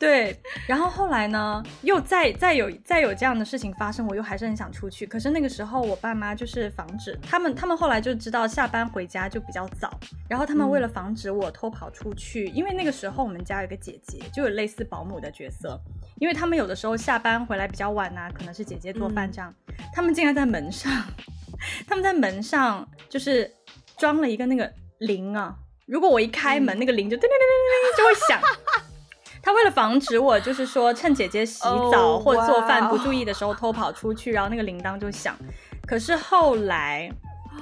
对，然后后来呢，又再再有再有这样的事情发生，我又还是很想出去。可是那个时候，我爸妈就是防止他们，他们后来就知道下班回家就比较早，然后他们为了防止我偷跑出去，嗯、因为那个时候我们家有个姐姐，就有类似保姆的角色，因为他们有的时候下班回来比较晚啊，可能是姐姐做饭这样，嗯、他们竟然在门上，他们在门上就是装了一个那个铃啊，如果我一开门，嗯、那个铃就叮叮叮叮叮就会响。他为了防止我，就是说趁姐姐洗澡或做饭不注意的时候偷跑出去，然后那个铃铛就响。可是后来，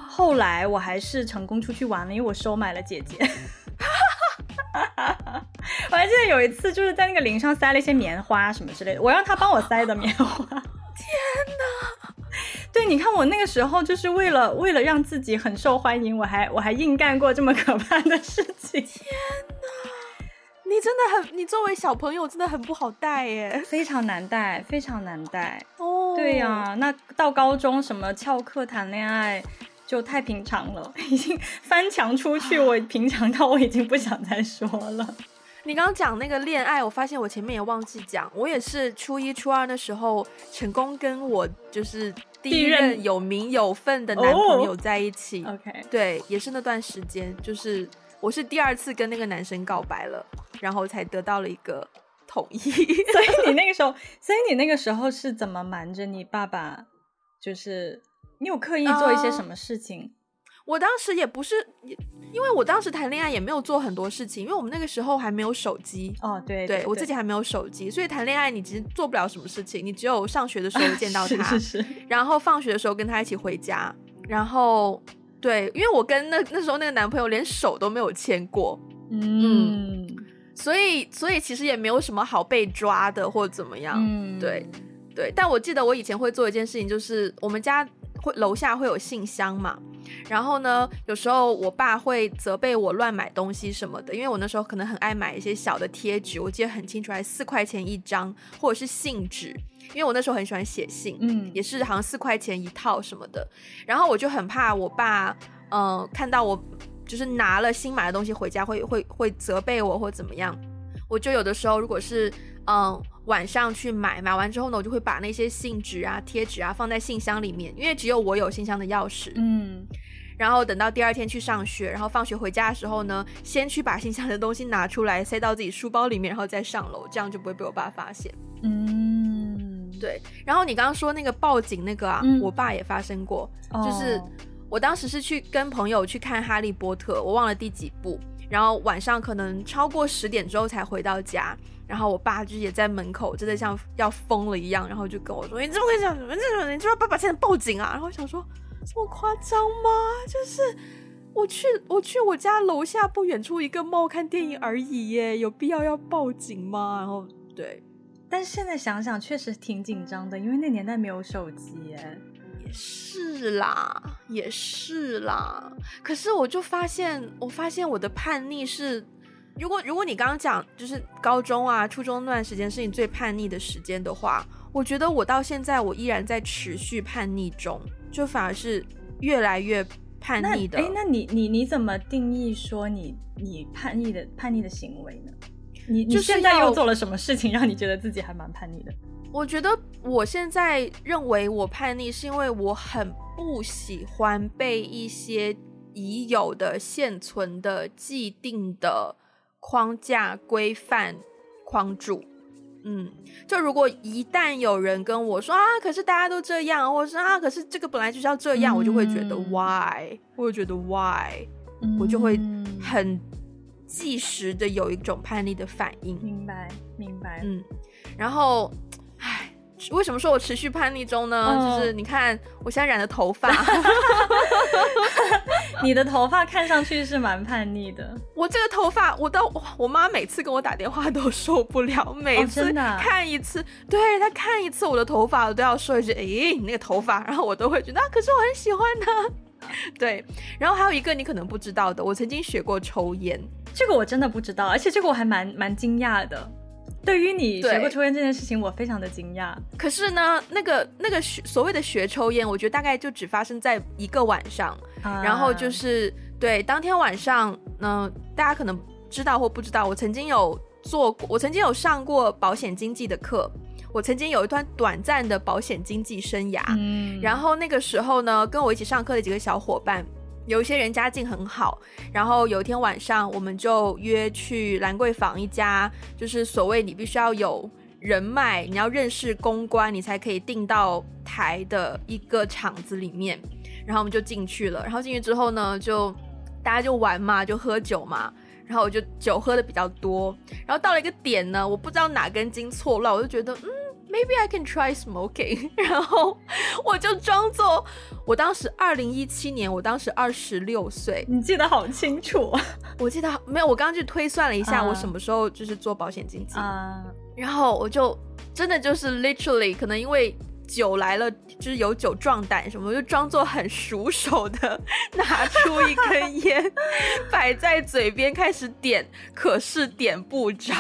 后来我还是成功出去玩了，因为我收买了姐姐。我还记得有一次，就是在那个铃上塞了一些棉花什么之类的，我让他帮我塞的棉花。天哪！对，你看我那个时候就是为了 为了让自己很受欢迎，我还我还硬干过这么可怕的事情。天哪！你真的很，你作为小朋友真的很不好带耶，非常难带，非常难带。哦，对呀、啊，那到高中什么翘课谈恋爱就太平常了，已经翻墙出去，我平常到我已经不想再说了。你刚刚讲那个恋爱，我发现我前面也忘记讲，我也是初一初二的时候成功跟我就是第一任有名有份的男朋友在一起。OK，对，也是那段时间，就是我是第二次跟那个男生告白了。然后才得到了一个同意，所以你那个时候，所以你那个时候是怎么瞒着你爸爸？就是你有刻意做一些什么事情？呃，我当时也不是，因为我当时谈恋爱也没有做很多事情，因为我们那个时候还没有手机。哦，对，对，对，我自己还没有手机，所以谈恋爱你其实做不了什么事情，你只有上学的时候见到他，是是是，然后放学的时候跟他一起回家，然后对，因为我跟那那时候那个男朋友连手都没有牵过，嗯。嗯所以，所以其实也没有什么好被抓的，或者怎么样。嗯，对，对。但我记得我以前会做一件事情，就是我们家会楼下会有信箱嘛，然后呢，有时候我爸会责备我乱买东西什么的，因为我那时候可能很爱买一些小的贴纸，我记得很清楚，还四块钱一张，或者是信纸，因为我那时候很喜欢写信，嗯，也是好像四块钱一套什么的。然后我就很怕我爸，嗯、呃，看到我就是拿了新买的东西回家会，会会会责备我或怎么样。我就有的时候，如果是嗯晚上去买，买完之后呢，我就会把那些信纸啊、贴纸啊放在信箱里面，因为只有我有信箱的钥匙。嗯，然后等到第二天去上学，然后放学回家的时候呢，先去把信箱的东西拿出来塞到自己书包里面，然后再上楼，这样就不会被我爸发现。嗯，对。然后你刚刚说那个报警那个啊，嗯、我爸也发生过，就是我当时是去跟朋友去看《哈利波特》，我忘了第几部。然后晚上可能超过十点之后才回到家，然后我爸就也在门口，真的像要疯了一样，然后就跟我说：“你怎么可以这样？怎么这种？你知道爸爸现在报警啊？”然后我想说：“这么夸张吗？就是我去我去我家楼下不远处一个 mall 看电影而已耶，有必要要报警吗？”然后对，但是现在想想确实挺紧张的，因为那年代没有手机耶。是啦，也是啦。可是我就发现，我发现我的叛逆是，如果如果你刚刚讲就是高中啊、初中那段时间是你最叛逆的时间的话，我觉得我到现在我依然在持续叛逆中，就反而是越来越叛逆的。哎，那你你你怎么定义说你你叛逆的叛逆的行为呢？你你现在又做了什么事情让你觉得自己还蛮叛逆的？我觉得我现在认为我叛逆，是因为我很不喜欢被一些已有的、现存的、既定的框架规范框住。嗯，就如果一旦有人跟我说啊，可是大家都这样，或者是啊，可是这个本来就是要这样，嗯、我就会觉得 why，我就觉得 why，、嗯、我就会很即时的有一种叛逆的反应。明白，明白。嗯，然后。唉，为什么说我持续叛逆中呢？哦、就是你看，我现在染的头发，你的头发看上去是蛮叛逆的。我这个头发，我到我妈每次跟我打电话都受不了，每次看一次，哦啊、对她看一次我的头发，我都要说一句：“哎，你那个头发。”然后我都会觉得，啊，可是我很喜欢它。对，然后还有一个你可能不知道的，我曾经学过抽烟，这个我真的不知道，而且这个我还蛮蛮惊讶的。对于你学过抽烟这件事情，我非常的惊讶。可是呢，那个那个学所谓的学抽烟，我觉得大概就只发生在一个晚上。啊、然后就是对当天晚上，呢、呃，大家可能知道或不知道，我曾经有做过，我曾经有上过保险经纪的课，我曾经有一段短暂的保险经纪生涯。嗯，然后那个时候呢，跟我一起上课的几个小伙伴。有一些人家境很好，然后有一天晚上，我们就约去兰桂坊一家，就是所谓你必须要有人脉，你要认识公关，你才可以订到台的一个场子里面。然后我们就进去了，然后进去之后呢，就大家就玩嘛，就喝酒嘛。然后我就酒喝的比较多，然后到了一个点呢，我不知道哪根筋错乱，我就觉得嗯。Maybe I can try smoking，然后我就装作我当时二零一七年，我当时二十六岁，你记得好清楚。我记得没有，我刚刚去推算了一下，我什么时候就是做保险经纪，uh, 然后我就真的就是 literally 可能因为酒来了，就是有酒壮胆什么，我就装作很熟手的 拿出一根烟摆在嘴边开始点，可是点不着。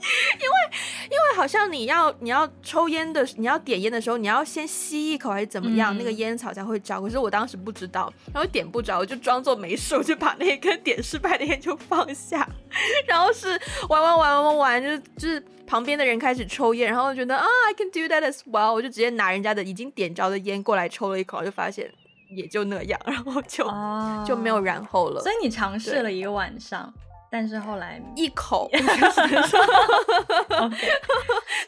因为，因为好像你要你要抽烟的，你要点烟的时候，你要先吸一口还是怎么样，嗯、那个烟草才会着。可是我当时不知道，然后点不着，我就装作没事，我就把那一根点失败的烟就放下。然后是玩玩玩玩玩玩，就是就是旁边的人开始抽烟，然后我觉得啊，I can do that as well，我就直接拿人家的已经点着的烟过来抽了一口，就发现也就那样，然后就、哦、就没有然后了。所以你尝试了一个晚上。但是后来一口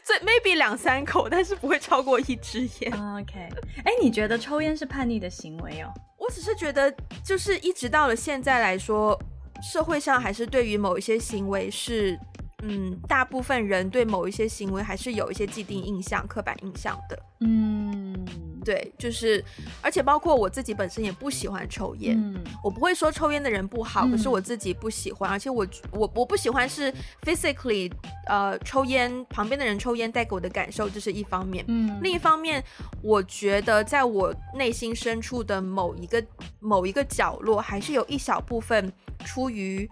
最 maybe 两三口，但是不会超过一支烟。OK，哎，你觉得抽烟是叛逆的行为哦？我只是觉得，就是一直到了现在来说，社会上还是对于某一些行为是，嗯，大部分人对某一些行为还是有一些既定印象、刻板印象的。嗯。对，就是，而且包括我自己本身也不喜欢抽烟，嗯、我不会说抽烟的人不好，嗯、可是我自己不喜欢，而且我我我不喜欢是 physically，呃，抽烟旁边的人抽烟带给我的感受，这是一方面，嗯，另一方面，我觉得在我内心深处的某一个某一个角落，还是有一小部分出于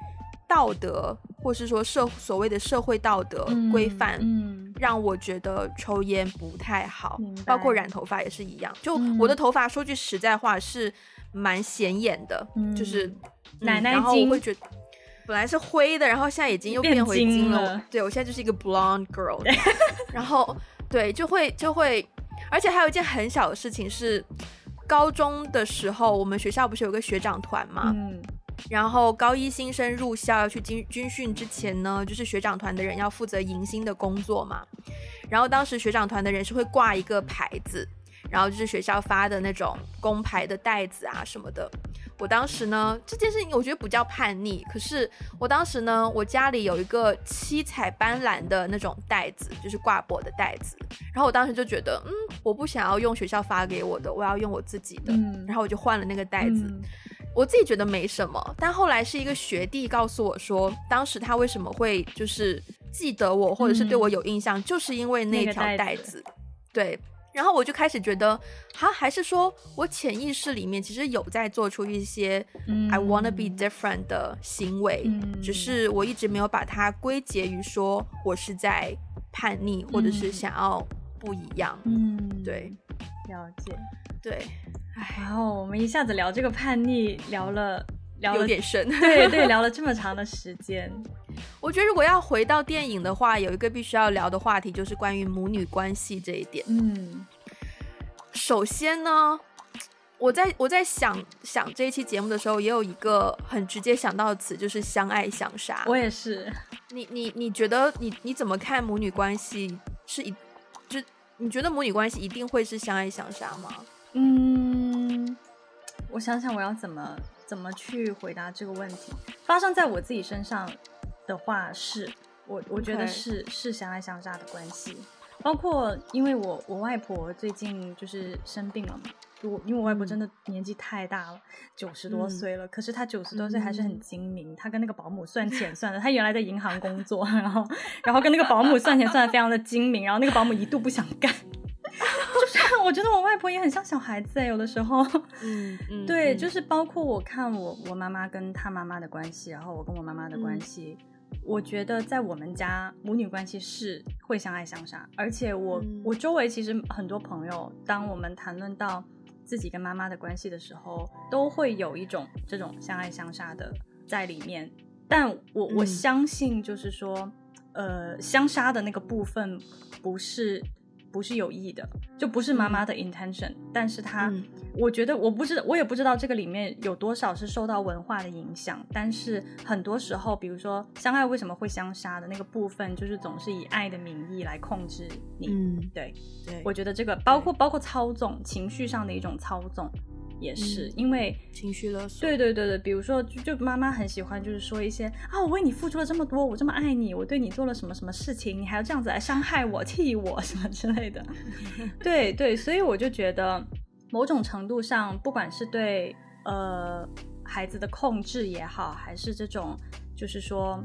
道德，或是说社所谓的社会道德规范，嗯。嗯让我觉得抽烟不太好，包括染头发也是一样。就我的头发，说句实在话是蛮显眼的，嗯、就是、嗯、奶奶金。然后我会觉得本来是灰的，然后现在已经又变回金了。了对，我现在就是一个 blonde girl。然后对，就会就会，而且还有一件很小的事情是，高中的时候我们学校不是有个学长团吗？嗯然后高一新生入校要去军军训之前呢，就是学长团的人要负责迎新的工作嘛。然后当时学长团的人是会挂一个牌子，然后就是学校发的那种工牌的袋子啊什么的。我当时呢，这件事情我觉得不叫叛逆，可是我当时呢，我家里有一个七彩斑斓的那种袋子，就是挂脖的袋子。然后我当时就觉得，嗯，我不想要用学校发给我的，我要用我自己的。嗯，然后我就换了那个袋子。嗯我自己觉得没什么，但后来是一个学弟告诉我说，当时他为什么会就是记得我，或者是对我有印象，嗯、就是因为那条带子。对，然后我就开始觉得，哈，还是说我潜意识里面其实有在做出一些 I wanna be different 的行为，嗯、只是我一直没有把它归结于说我是在叛逆，或者是想要不一样。嗯，对，了解，对。然后我们一下子聊这个叛逆，聊了聊了有点深，对对，聊了这么长的时间。我觉得如果要回到电影的话，有一个必须要聊的话题就是关于母女关系这一点。嗯，首先呢，我在我在想想这一期节目的时候，也有一个很直接想到的词，就是相爱相杀。我也是。你你你觉得你你怎么看母女关系？是一就你觉得母女关系一定会是相爱相杀吗？嗯，我想想我要怎么怎么去回答这个问题。发生在我自己身上的话是，是我我觉得是.是相爱相杀的关系。包括因为我我外婆最近就是生病了嘛，我因为我外婆真的年纪太大了，九十多岁了，嗯、可是她九十多岁还是很精明。她、嗯、跟那个保姆算钱算的，她原来在银行工作，然后然后跟那个保姆算钱算的非常的精明，然后那个保姆一度不想干。就是 我觉得我外婆也很像小孩子哎，有的时候，嗯嗯，对，就是包括我看我我妈妈跟她妈妈的关系，然后我跟我妈妈的关系，嗯、我觉得在我们家母女关系是会相爱相杀，而且我、嗯、我周围其实很多朋友，当我们谈论到自己跟妈妈的关系的时候，都会有一种这种相爱相杀的在里面，但我我相信就是说，嗯、呃，相杀的那个部分不是。不是有意的，就不是妈妈的 intention，、嗯、但是她，嗯、我觉得我不知道，我也不知道这个里面有多少是受到文化的影响，但是很多时候，比如说相爱为什么会相杀的那个部分，就是总是以爱的名义来控制你，嗯，对，对，我觉得这个包括包括操纵情绪上的一种操纵。也是、嗯、因为情绪勒索，对对对对，比如说就就妈妈很喜欢就是说一些啊，我为你付出了这么多，我这么爱你，我对你做了什么什么事情，你还要这样子来伤害我、气我什么之类的，对对，所以我就觉得某种程度上，不管是对呃孩子的控制也好，还是这种就是说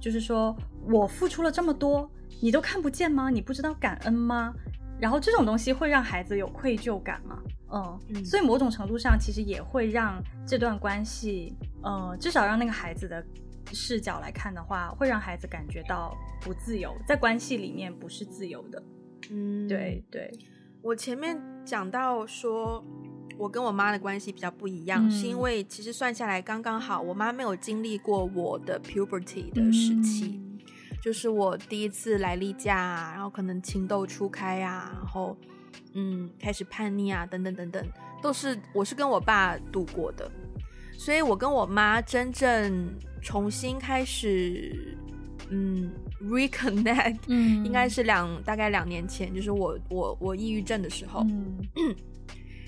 就是说我付出了这么多，你都看不见吗？你不知道感恩吗？然后这种东西会让孩子有愧疚感吗？嗯，嗯，所以某种程度上其实也会让这段关系，呃，至少让那个孩子的视角来看的话，会让孩子感觉到不自由，在关系里面不是自由的。嗯，对对。我前面讲到说，我跟我妈的关系比较不一样，嗯，是因为其实算下来刚刚好，我妈没有经历过我的 puberty 的时期。嗯就是我第一次来例假啊，然后可能情窦初开啊，然后嗯开始叛逆啊，等等等等，都是我是跟我爸度过的，所以我跟我妈真正重新开始嗯 reconnect，嗯，应该是两大概两年前，就是我我我抑郁症的时候，嗯，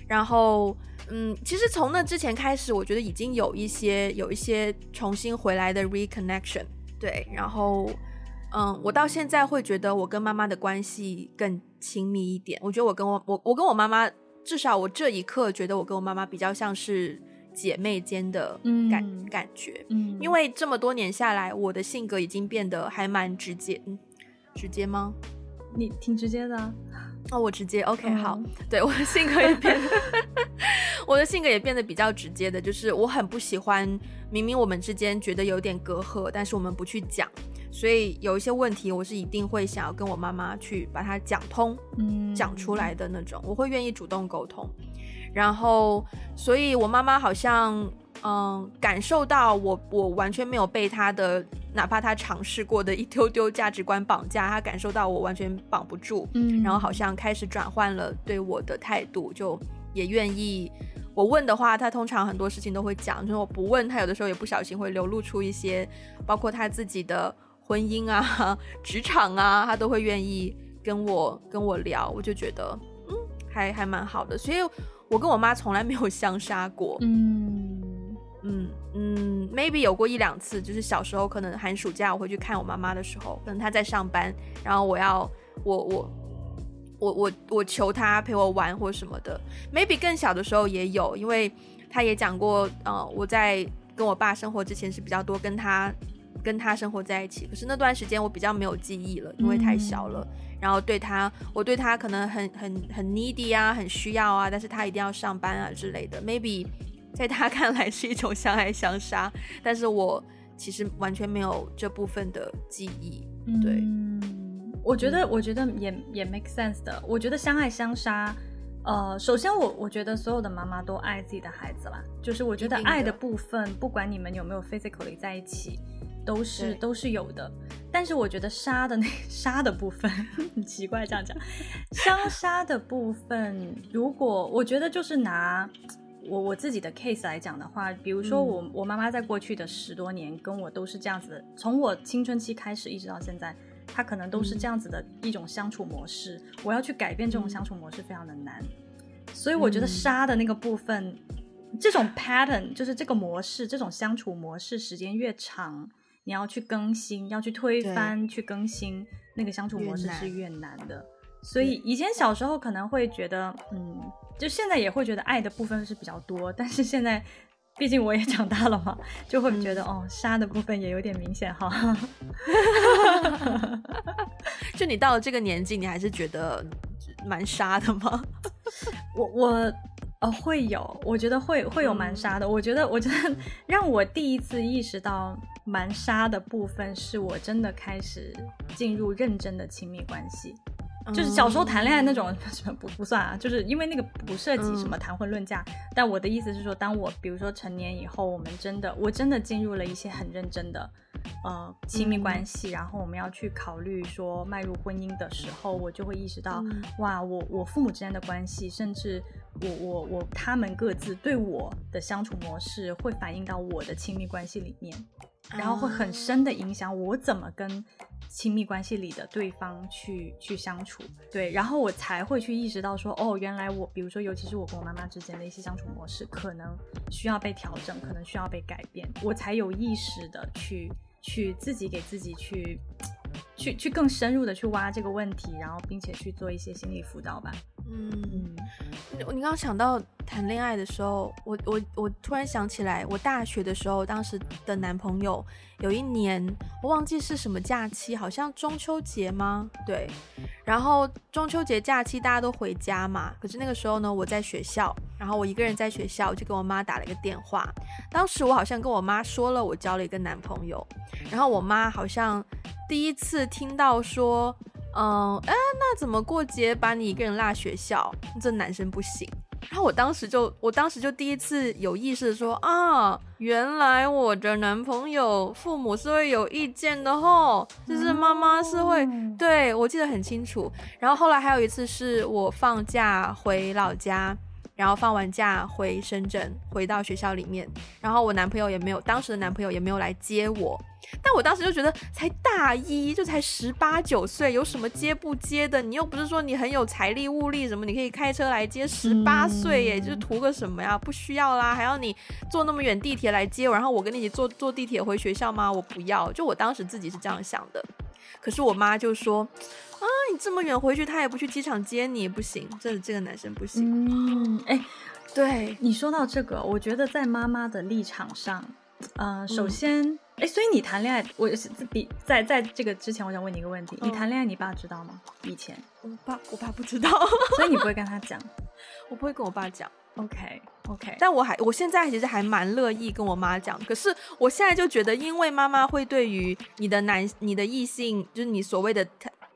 然后嗯其实从那之前开始，我觉得已经有一些有一些重新回来的 reconnection，对，然后。嗯，我到现在会觉得我跟妈妈的关系更亲密一点。我觉得我跟我我我跟我妈妈至少我这一刻觉得我跟我妈妈比较像是姐妹间的感、嗯、感觉。嗯，因为这么多年下来，我的性格已经变得还蛮直接。嗯，直接吗？你挺直接的啊。哦，我直接。OK，好。嗯、对，我的性格也变得，我的性格也变得比较直接的，就是我很不喜欢明明我们之间觉得有点隔阂，但是我们不去讲。所以有一些问题，我是一定会想要跟我妈妈去把它讲通，嗯，讲出来的那种，我会愿意主动沟通。然后，所以我妈妈好像，嗯，感受到我，我完全没有被她的，哪怕她尝试过的一丢丢价值观绑架，她感受到我完全绑不住，嗯，然后好像开始转换了对我的态度，就也愿意我问的话，她通常很多事情都会讲，就是我不问，她有的时候也不小心会流露出一些，包括她自己的。婚姻啊，职场啊，他都会愿意跟我跟我聊，我就觉得嗯，还还蛮好的。所以，我跟我妈从来没有相杀过。嗯嗯嗯，maybe 有过一两次，就是小时候可能寒暑假我回去看我妈妈的时候，可能她在上班，然后我要我我我我我求她陪我玩或什么的。maybe 更小的时候也有，因为她也讲过，呃，我在跟我爸生活之前是比较多跟他。跟他生活在一起，可是那段时间我比较没有记忆了，因为太小了。嗯、然后对他，我对他可能很很很 needy 啊，很需要啊，但是他一定要上班啊之类的。Maybe 在他看来是一种相爱相杀，但是我其实完全没有这部分的记忆。对，嗯、我觉得我觉得也也 make sense 的。我觉得相爱相杀，呃，首先我我觉得所有的妈妈都爱自己的孩子啦，就是我觉得爱的部分，不管你们有没有 physically 在一起。都是都是有的，但是我觉得杀的那 杀的部分 很奇怪，这样讲，相杀的部分，如果我觉得就是拿我我自己的 case 来讲的话，比如说我、嗯、我妈妈在过去的十多年跟我都是这样子的，从我青春期开始一直到现在，她可能都是这样子的一种相处模式，嗯、我要去改变这种相处模式非常的难，所以我觉得杀的那个部分，嗯、这种 pattern 就是这个模式，这种相处模式时间越长。你要去更新，要去推翻，去更新那个相处模式是越难的。所以以前小时候可能会觉得，嗯，就现在也会觉得爱的部分是比较多。但是现在，毕竟我也长大了嘛，就会觉得、嗯、哦，杀的部分也有点明显哈。就你到了这个年纪，你还是觉得蛮杀的吗？我 我。呃，会有，我觉得会会有蛮杀的。嗯、我觉得，我觉得让我第一次意识到蛮杀的部分，是我真的开始进入认真的亲密关系。就是小时候谈恋爱那种什么不不算啊，就是因为那个不涉及什么谈婚论嫁。嗯、但我的意思是说，当我比如说成年以后，我们真的我真的进入了一些很认真的呃亲密关系，嗯、然后我们要去考虑说迈入婚姻的时候，我就会意识到，嗯、哇，我我父母之间的关系，甚至。我我我，他们各自对我的相处模式会反映到我的亲密关系里面，然后会很深的影响我怎么跟亲密关系里的对方去去相处。对，然后我才会去意识到说，哦，原来我，比如说，尤其是我跟我妈妈之间的一些相处模式，可能需要被调整，可能需要被改变，我才有意识的去去自己给自己去去去更深入的去挖这个问题，然后并且去做一些心理辅导吧。嗯，你刚刚想到谈恋爱的时候，我我我突然想起来，我大学的时候，当时的男朋友有一年，我忘记是什么假期，好像中秋节吗？对，然后中秋节假期大家都回家嘛，可是那个时候呢，我在学校，然后我一个人在学校，我就跟我妈打了一个电话，当时我好像跟我妈说了我交了一个男朋友，然后我妈好像第一次听到说。嗯，哎，那怎么过节把你一个人落学校？这男生不行。然后我当时就，我当时就第一次有意识的说啊，原来我的男朋友父母是会有意见的吼，就是妈妈是会，对，我记得很清楚。然后后来还有一次是我放假回老家。然后放完假回深圳，回到学校里面，然后我男朋友也没有，当时的男朋友也没有来接我，但我当时就觉得才大一，就才十八九岁，有什么接不接的？你又不是说你很有财力物力什么，你可以开车来接，十八岁耶，就是图个什么呀？不需要啦，还要你坐那么远地铁来接我，然后我跟你一起坐坐地铁回学校吗？我不要，就我当时自己是这样想的，可是我妈就说。啊，你这么远回去，他也不去机场接你，不行。这这个男生不行。嗯，哎，对，你说到这个，我觉得在妈妈的立场上，呃，首先，哎、嗯，所以你谈恋爱，我是比在在这个之前，我想问你一个问题：嗯、你谈恋爱，你爸知道吗？以前，我爸我爸不知道，所以你不会跟他讲，我不会跟我爸讲。OK OK，但我还我现在其实还蛮乐意跟我妈讲，可是我现在就觉得，因为妈妈会对于你的男你的异性，就是你所谓的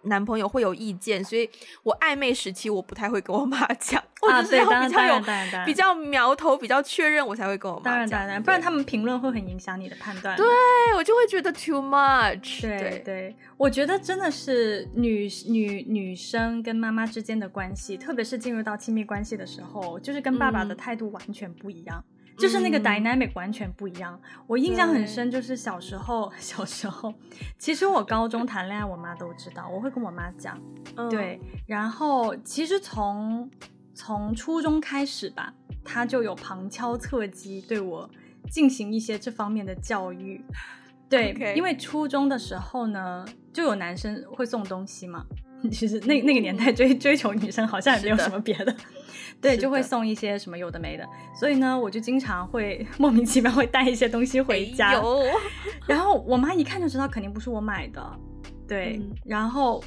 男朋友会有意见，所以我暧昧时期我不太会跟我妈讲。啊，对，当然，当然，当然，比较苗头，比较确认，我才会跟我妈讲。当然，当然，不然他们评论会很影响你的判断。对，我就会觉得 too much。对对，对，我觉得真的是女女女生跟妈妈之间的关系，特别是进入到亲密关系的时候，就是跟爸爸的态度完全不一样，嗯、就是那个 dynamic 完全不一样。我印象很深，就是小时候，小时候，其实我高中谈恋爱，我妈都知道，我会跟我妈讲。嗯、对，然后其实从从初中开始吧，他就有旁敲侧击对我进行一些这方面的教育。对.因为初中的时候呢，就有男生会送东西嘛。其实那那个年代追追求女生好像也没有什么别的，的 对，就会送一些什么有的没的。所以呢，我就经常会 莫名其妙会带一些东西回家。有，然后我妈一看就知道肯定不是我买的。对，嗯、然后。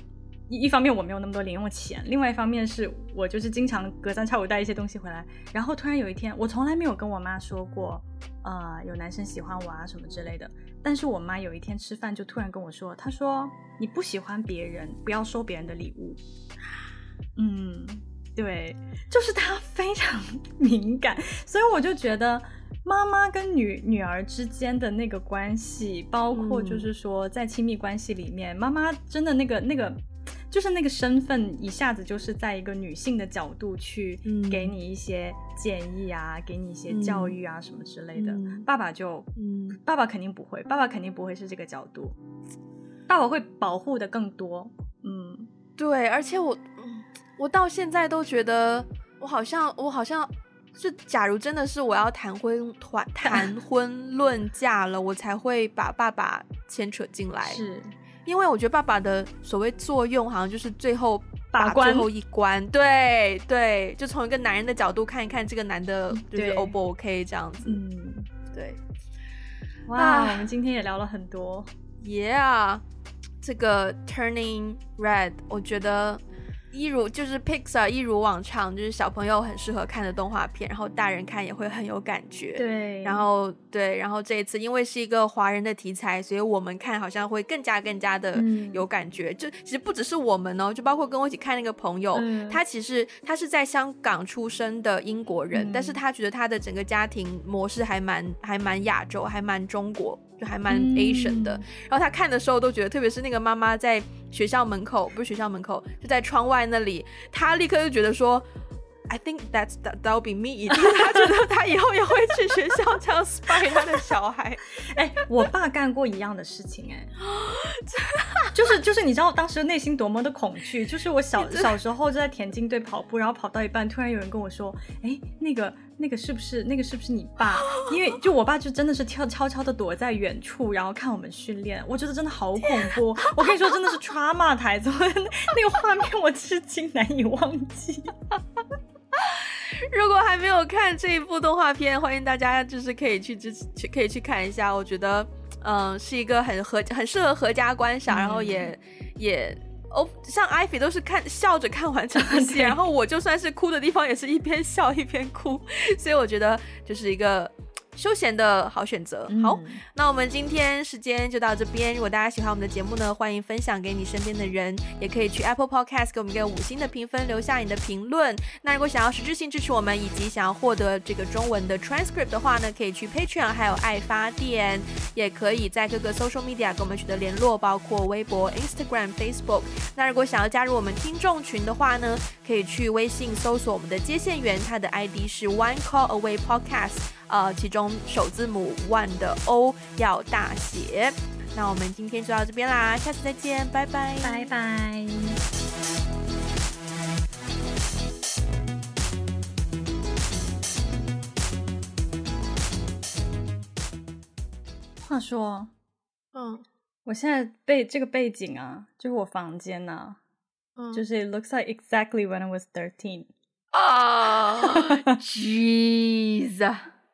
一一方面我没有那么多零用钱，另外一方面是我就是经常隔三差五带一些东西回来，然后突然有一天，我从来没有跟我妈说过，呃，有男生喜欢我啊什么之类的，但是我妈有一天吃饭就突然跟我说，她说你不喜欢别人，不要收别人的礼物。嗯，对，就是他非常 敏感，所以我就觉得妈妈跟女女儿之间的那个关系，包括就是说在亲密关系里面，妈妈真的那个那个。就是那个身份一下子就是在一个女性的角度去给你一些建议啊，嗯、给你一些教育啊、嗯、什么之类的。嗯、爸爸就，嗯，爸爸肯定不会，爸爸肯定不会是这个角度，爸爸会保护的更多。嗯，对，而且我，我到现在都觉得，我好像，我好像，就假如真的是我要谈婚谈谈 婚论嫁了，我才会把爸爸牵扯进来。是。因为我觉得爸爸的所谓作用，好像就是最后把最后一关，关对对，就从一个男人的角度看一看这个男的，就是 O 不 OK 这样子。嗯，对。哇，啊、我们今天也聊了很多。Yeah，这个 Turning Red，我觉得。一如就是 Pixar 一如往常，就是小朋友很适合看的动画片，然后大人看也会很有感觉。对，然后对，然后这一次因为是一个华人的题材，所以我们看好像会更加更加的有感觉。嗯、就其实不只是我们哦，就包括跟我一起看那个朋友，嗯、他其实他是在香港出生的英国人，嗯、但是他觉得他的整个家庭模式还蛮还蛮亚洲，还蛮中国。就还蛮 Asian 的，嗯、然后他看的时候都觉得，特别是那个妈妈在学校门口，不是学校门口，就在窗外那里，他立刻就觉得说。I think that's that that'll be me。他觉得他以后也会去学校这样 spy 他的小孩。哎、欸，我爸干过一样的事情、欸，哎，就是就是你知道当时内心多么的恐惧。就是我小小时候就在田径队跑步，然后跑到一半，突然有人跟我说：“哎、欸，那个那个是不是那个是不是你爸？”因为就我爸就真的是悄悄悄的躲在远处，然后看我们训练。我觉得真的好恐怖。我跟你说，真的是 trauma 台词，那个画面我至今难以忘记。如果还没有看这一部动画片，欢迎大家就是可以去支持，去可以去看一下。我觉得，嗯，是一个很合很适合合家观赏，嗯、然后也也哦，像艾菲都是看笑着看完整部戏，然后我就算是哭的地方，也是一边笑一边哭，所以我觉得就是一个。休闲的好选择。好，嗯、那我们今天时间就到这边。如果大家喜欢我们的节目呢，欢迎分享给你身边的人，也可以去 Apple Podcast 给我们一个五星的评分，留下你的评论。那如果想要实质性支持我们，以及想要获得这个中文的 transcript 的话呢，可以去 Patreon，还有爱发电，也可以在各个 social media 跟我们取得联络，包括微博、Instagram、Facebook。那如果想要加入我们听众群的话呢，可以去微信搜索我们的接线员，他的 ID 是 One Call Away Podcast。呃，其中首字母 one 的 O 要大写。那我们今天就到这边啦，下次再见，拜拜，拜拜。话说，嗯，我现在背这个背景啊，就是我房间呐、啊。嗯、就是 It looks like exactly when I was thirteen。啊，jeez。